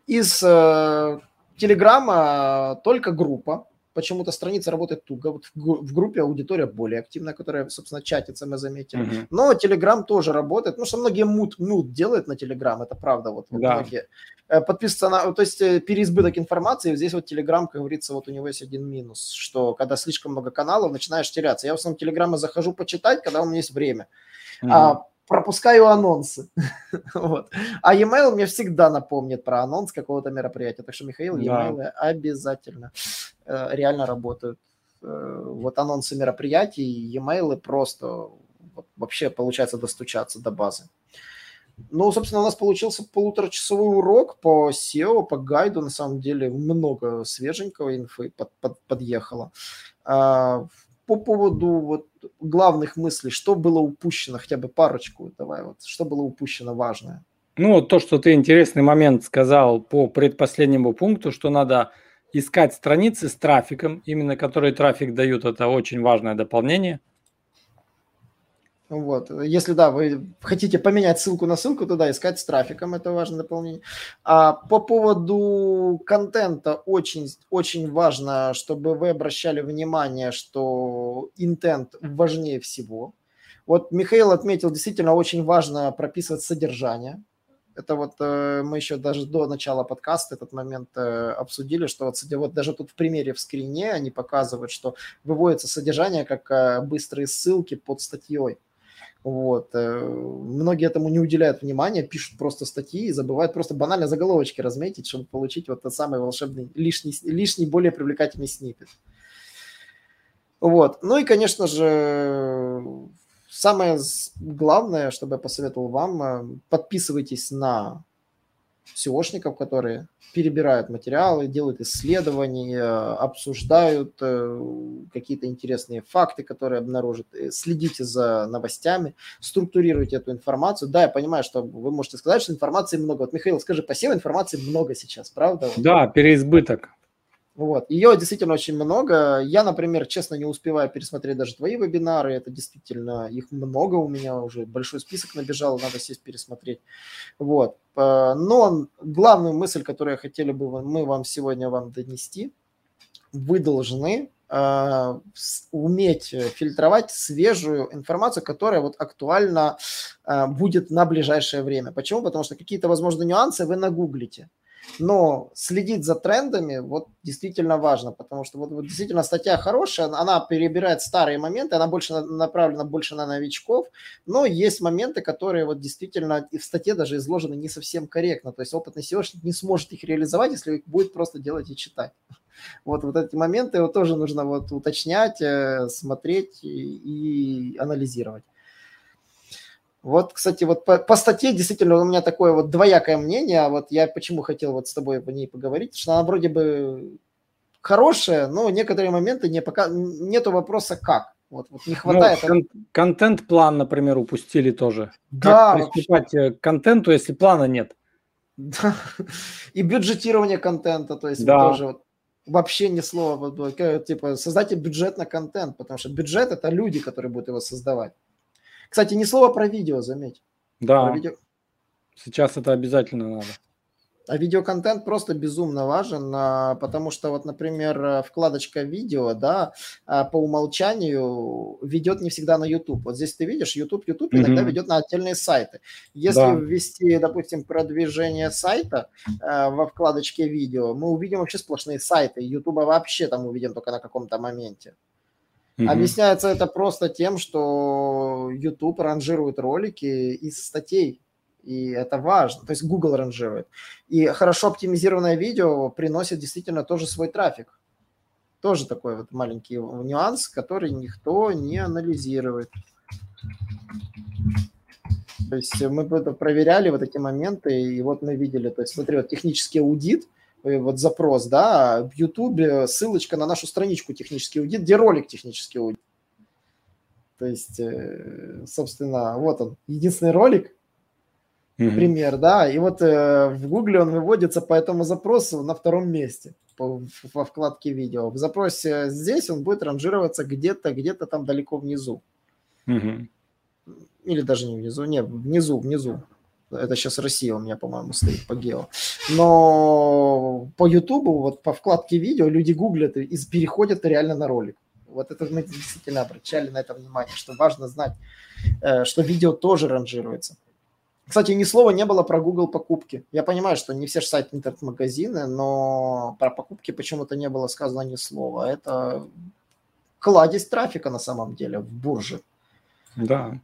Из э, Телеграма только группа, почему-то страница работает туго. Вот в, группе аудитория более активная, которая, собственно, чатится, мы заметили. Uh-huh. Но Telegram тоже работает. Ну, что многие мут, мут делают на Telegram, это правда. Вот, вот да. многие э, подписываться на... То есть э, переизбыток информации. Здесь вот Telegram, как говорится, вот у него есть один минус, что когда слишком много каналов, начинаешь теряться. Я в основном Телеграма захожу почитать, когда у меня есть время. Uh-huh. А пропускаю анонсы. вот. А e-mail мне всегда напомнит про анонс какого-то мероприятия. Так что, Михаил, e-mail да. обязательно э, реально работают. Э, вот анонсы мероприятий, e-mail просто вообще получается достучаться до базы. Ну, собственно, у нас получился полуторачасовой урок по SEO, по гайду. На самом деле много свеженького инфы под, под, подъехало. А, по поводу вот главных мыслей, что было упущено, хотя бы парочку, давай вот, что было упущено важное. Ну, то, что ты интересный момент сказал по предпоследнему пункту, что надо искать страницы с трафиком, именно которые трафик дают, это очень важное дополнение – вот. Если, да, вы хотите поменять ссылку на ссылку, туда искать с трафиком, это важное дополнение. А по поводу контента очень, очень важно, чтобы вы обращали внимание, что интент важнее всего. Вот Михаил отметил, действительно очень важно прописывать содержание. Это вот э, мы еще даже до начала подкаста этот момент э, обсудили, что вот, вот даже тут в примере в скрине они показывают, что выводится содержание как э, быстрые ссылки под статьей. Вот. Многие этому не уделяют внимания, пишут просто статьи и забывают просто банально заголовочки разметить, чтобы получить вот тот самый волшебный, лишний, лишний более привлекательный снипет. Вот. Ну и, конечно же, самое главное, чтобы я посоветовал вам, э, подписывайтесь на SEOшников, которые перебирают материалы, делают исследования, обсуждают э, какие-то интересные факты, которые обнаружат. Э, следите за новостями, структурируйте эту информацию. Да, я понимаю, что вы можете сказать, что информации много. Вот, Михаил, скажи, по SEO информации много сейчас, правда? Да, переизбыток. Вот. Ее действительно очень много. Я, например, честно не успеваю пересмотреть даже твои вебинары. Это действительно, их много у меня уже. Большой список набежал, надо сесть пересмотреть. Вот. Э, но главную мысль, которую хотели бы мы вам сегодня вам донести, вы должны э, уметь фильтровать свежую информацию, которая вот актуальна э, будет на ближайшее время. Почему? Потому что какие-то, возможно, нюансы вы нагуглите. Но следить за трендами вот действительно важно, потому что вот, вот действительно статья хорошая, она перебирает старые моменты, она больше направлена больше на новичков, но есть моменты, которые вот действительно и в статье даже изложены не совсем корректно, то есть опытный SEOшник не сможет их реализовать, если будет просто делать и читать. Вот, вот эти моменты вот тоже нужно вот уточнять, э, смотреть и, и анализировать. Вот, кстати, вот по, по статье действительно у меня такое вот двоякое мнение. А вот я почему хотел вот с тобой по ней поговорить, что она вроде бы хорошая, но некоторые моменты не пока нету вопроса как. Вот, вот не хватает. Ну, кон- контент-план, например, упустили тоже. Да. Как приступать вообще. к контенту, если плана нет? Да. И бюджетирование контента, то есть да. тоже вот вообще ни слова, вот, типа создайте бюджет на контент, потому что бюджет это люди, которые будут его создавать. Кстати, ни слова про видео, заметь. Да. Про видео... Сейчас это обязательно надо. А видеоконтент просто безумно важен, а, потому что вот, например, вкладочка видео, да, а, по умолчанию ведет не всегда на YouTube. Вот здесь ты видишь, YouTube, YouTube mm-hmm. иногда ведет на отдельные сайты. Если да. ввести, допустим, продвижение сайта а, во вкладочке видео, мы увидим вообще сплошные сайты. YouTube вообще там увидим только на каком-то моменте. Угу. Объясняется это просто тем, что YouTube ранжирует ролики из статей. И это важно. То есть Google ранжирует. И хорошо оптимизированное видео приносит действительно тоже свой трафик. Тоже такой вот маленький нюанс, который никто не анализирует. То есть мы проверяли вот эти моменты, и вот мы видели, то есть смотри, вот технический аудит – вот запрос, да, в YouTube ссылочка на нашу страничку технический аудит, где ролик технический аудит. То есть, э, собственно, вот он, единственный ролик, mm-hmm. пример, да, и вот э, в Гугле он выводится по этому запросу на втором месте во вкладке видео. В запросе здесь он будет ранжироваться где-то, где-то там далеко внизу. Mm-hmm. Или даже не внизу, не, внизу, внизу. Это сейчас Россия у меня, по-моему, стоит по гео. Но по Ютубу, вот по вкладке видео люди гуглят и переходят реально на ролик. Вот это мы действительно обращали на это внимание, что важно знать, э, что видео тоже ранжируется. Кстати, ни слова не было про Google покупки. Я понимаю, что не все же сайты интернет-магазины, но про покупки почему-то не было сказано ни слова. Это кладезь трафика на самом деле в бурже. Да.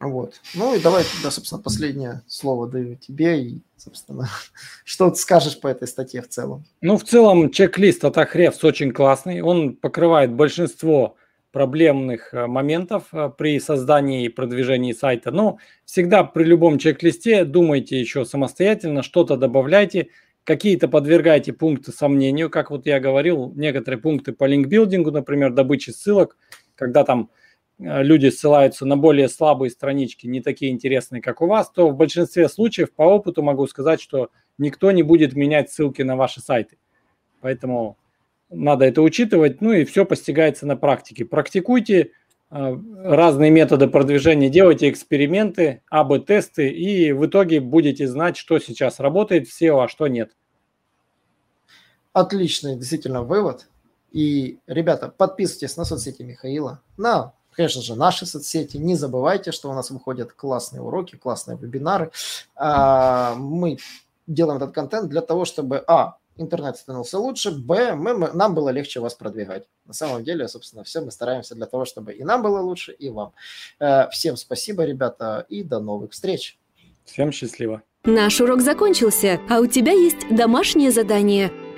Вот. Ну и давай тогда, собственно, последнее слово даю тебе и, собственно, что ты скажешь по этой статье в целом? Ну, в целом, чек-лист от Ahrefs очень классный. Он покрывает большинство проблемных э, моментов э, при создании и продвижении сайта. Но всегда при любом чек-листе думайте еще самостоятельно, что-то добавляйте, какие-то подвергайте пункты сомнению, как вот я говорил, некоторые пункты по линкбилдингу, например, добычи ссылок, когда там люди ссылаются на более слабые странички, не такие интересные, как у вас, то в большинстве случаев по опыту могу сказать, что никто не будет менять ссылки на ваши сайты. Поэтому надо это учитывать, ну и все постигается на практике. Практикуйте э, разные методы продвижения, делайте эксперименты, АБ-тесты, и в итоге будете знать, что сейчас работает в SEO, а что нет. Отличный действительно вывод. И, ребята, подписывайтесь на соцсети Михаила, на конечно же, наши соцсети. Не забывайте, что у нас выходят классные уроки, классные вебинары. А, мы делаем этот контент для того, чтобы, а, интернет становился лучше, б, мы, мы, нам было легче вас продвигать. На самом деле, собственно, все мы стараемся для того, чтобы и нам было лучше, и вам. Э, всем спасибо, ребята, и до новых встреч. Всем счастливо. Наш урок закончился, а у тебя есть домашнее задание –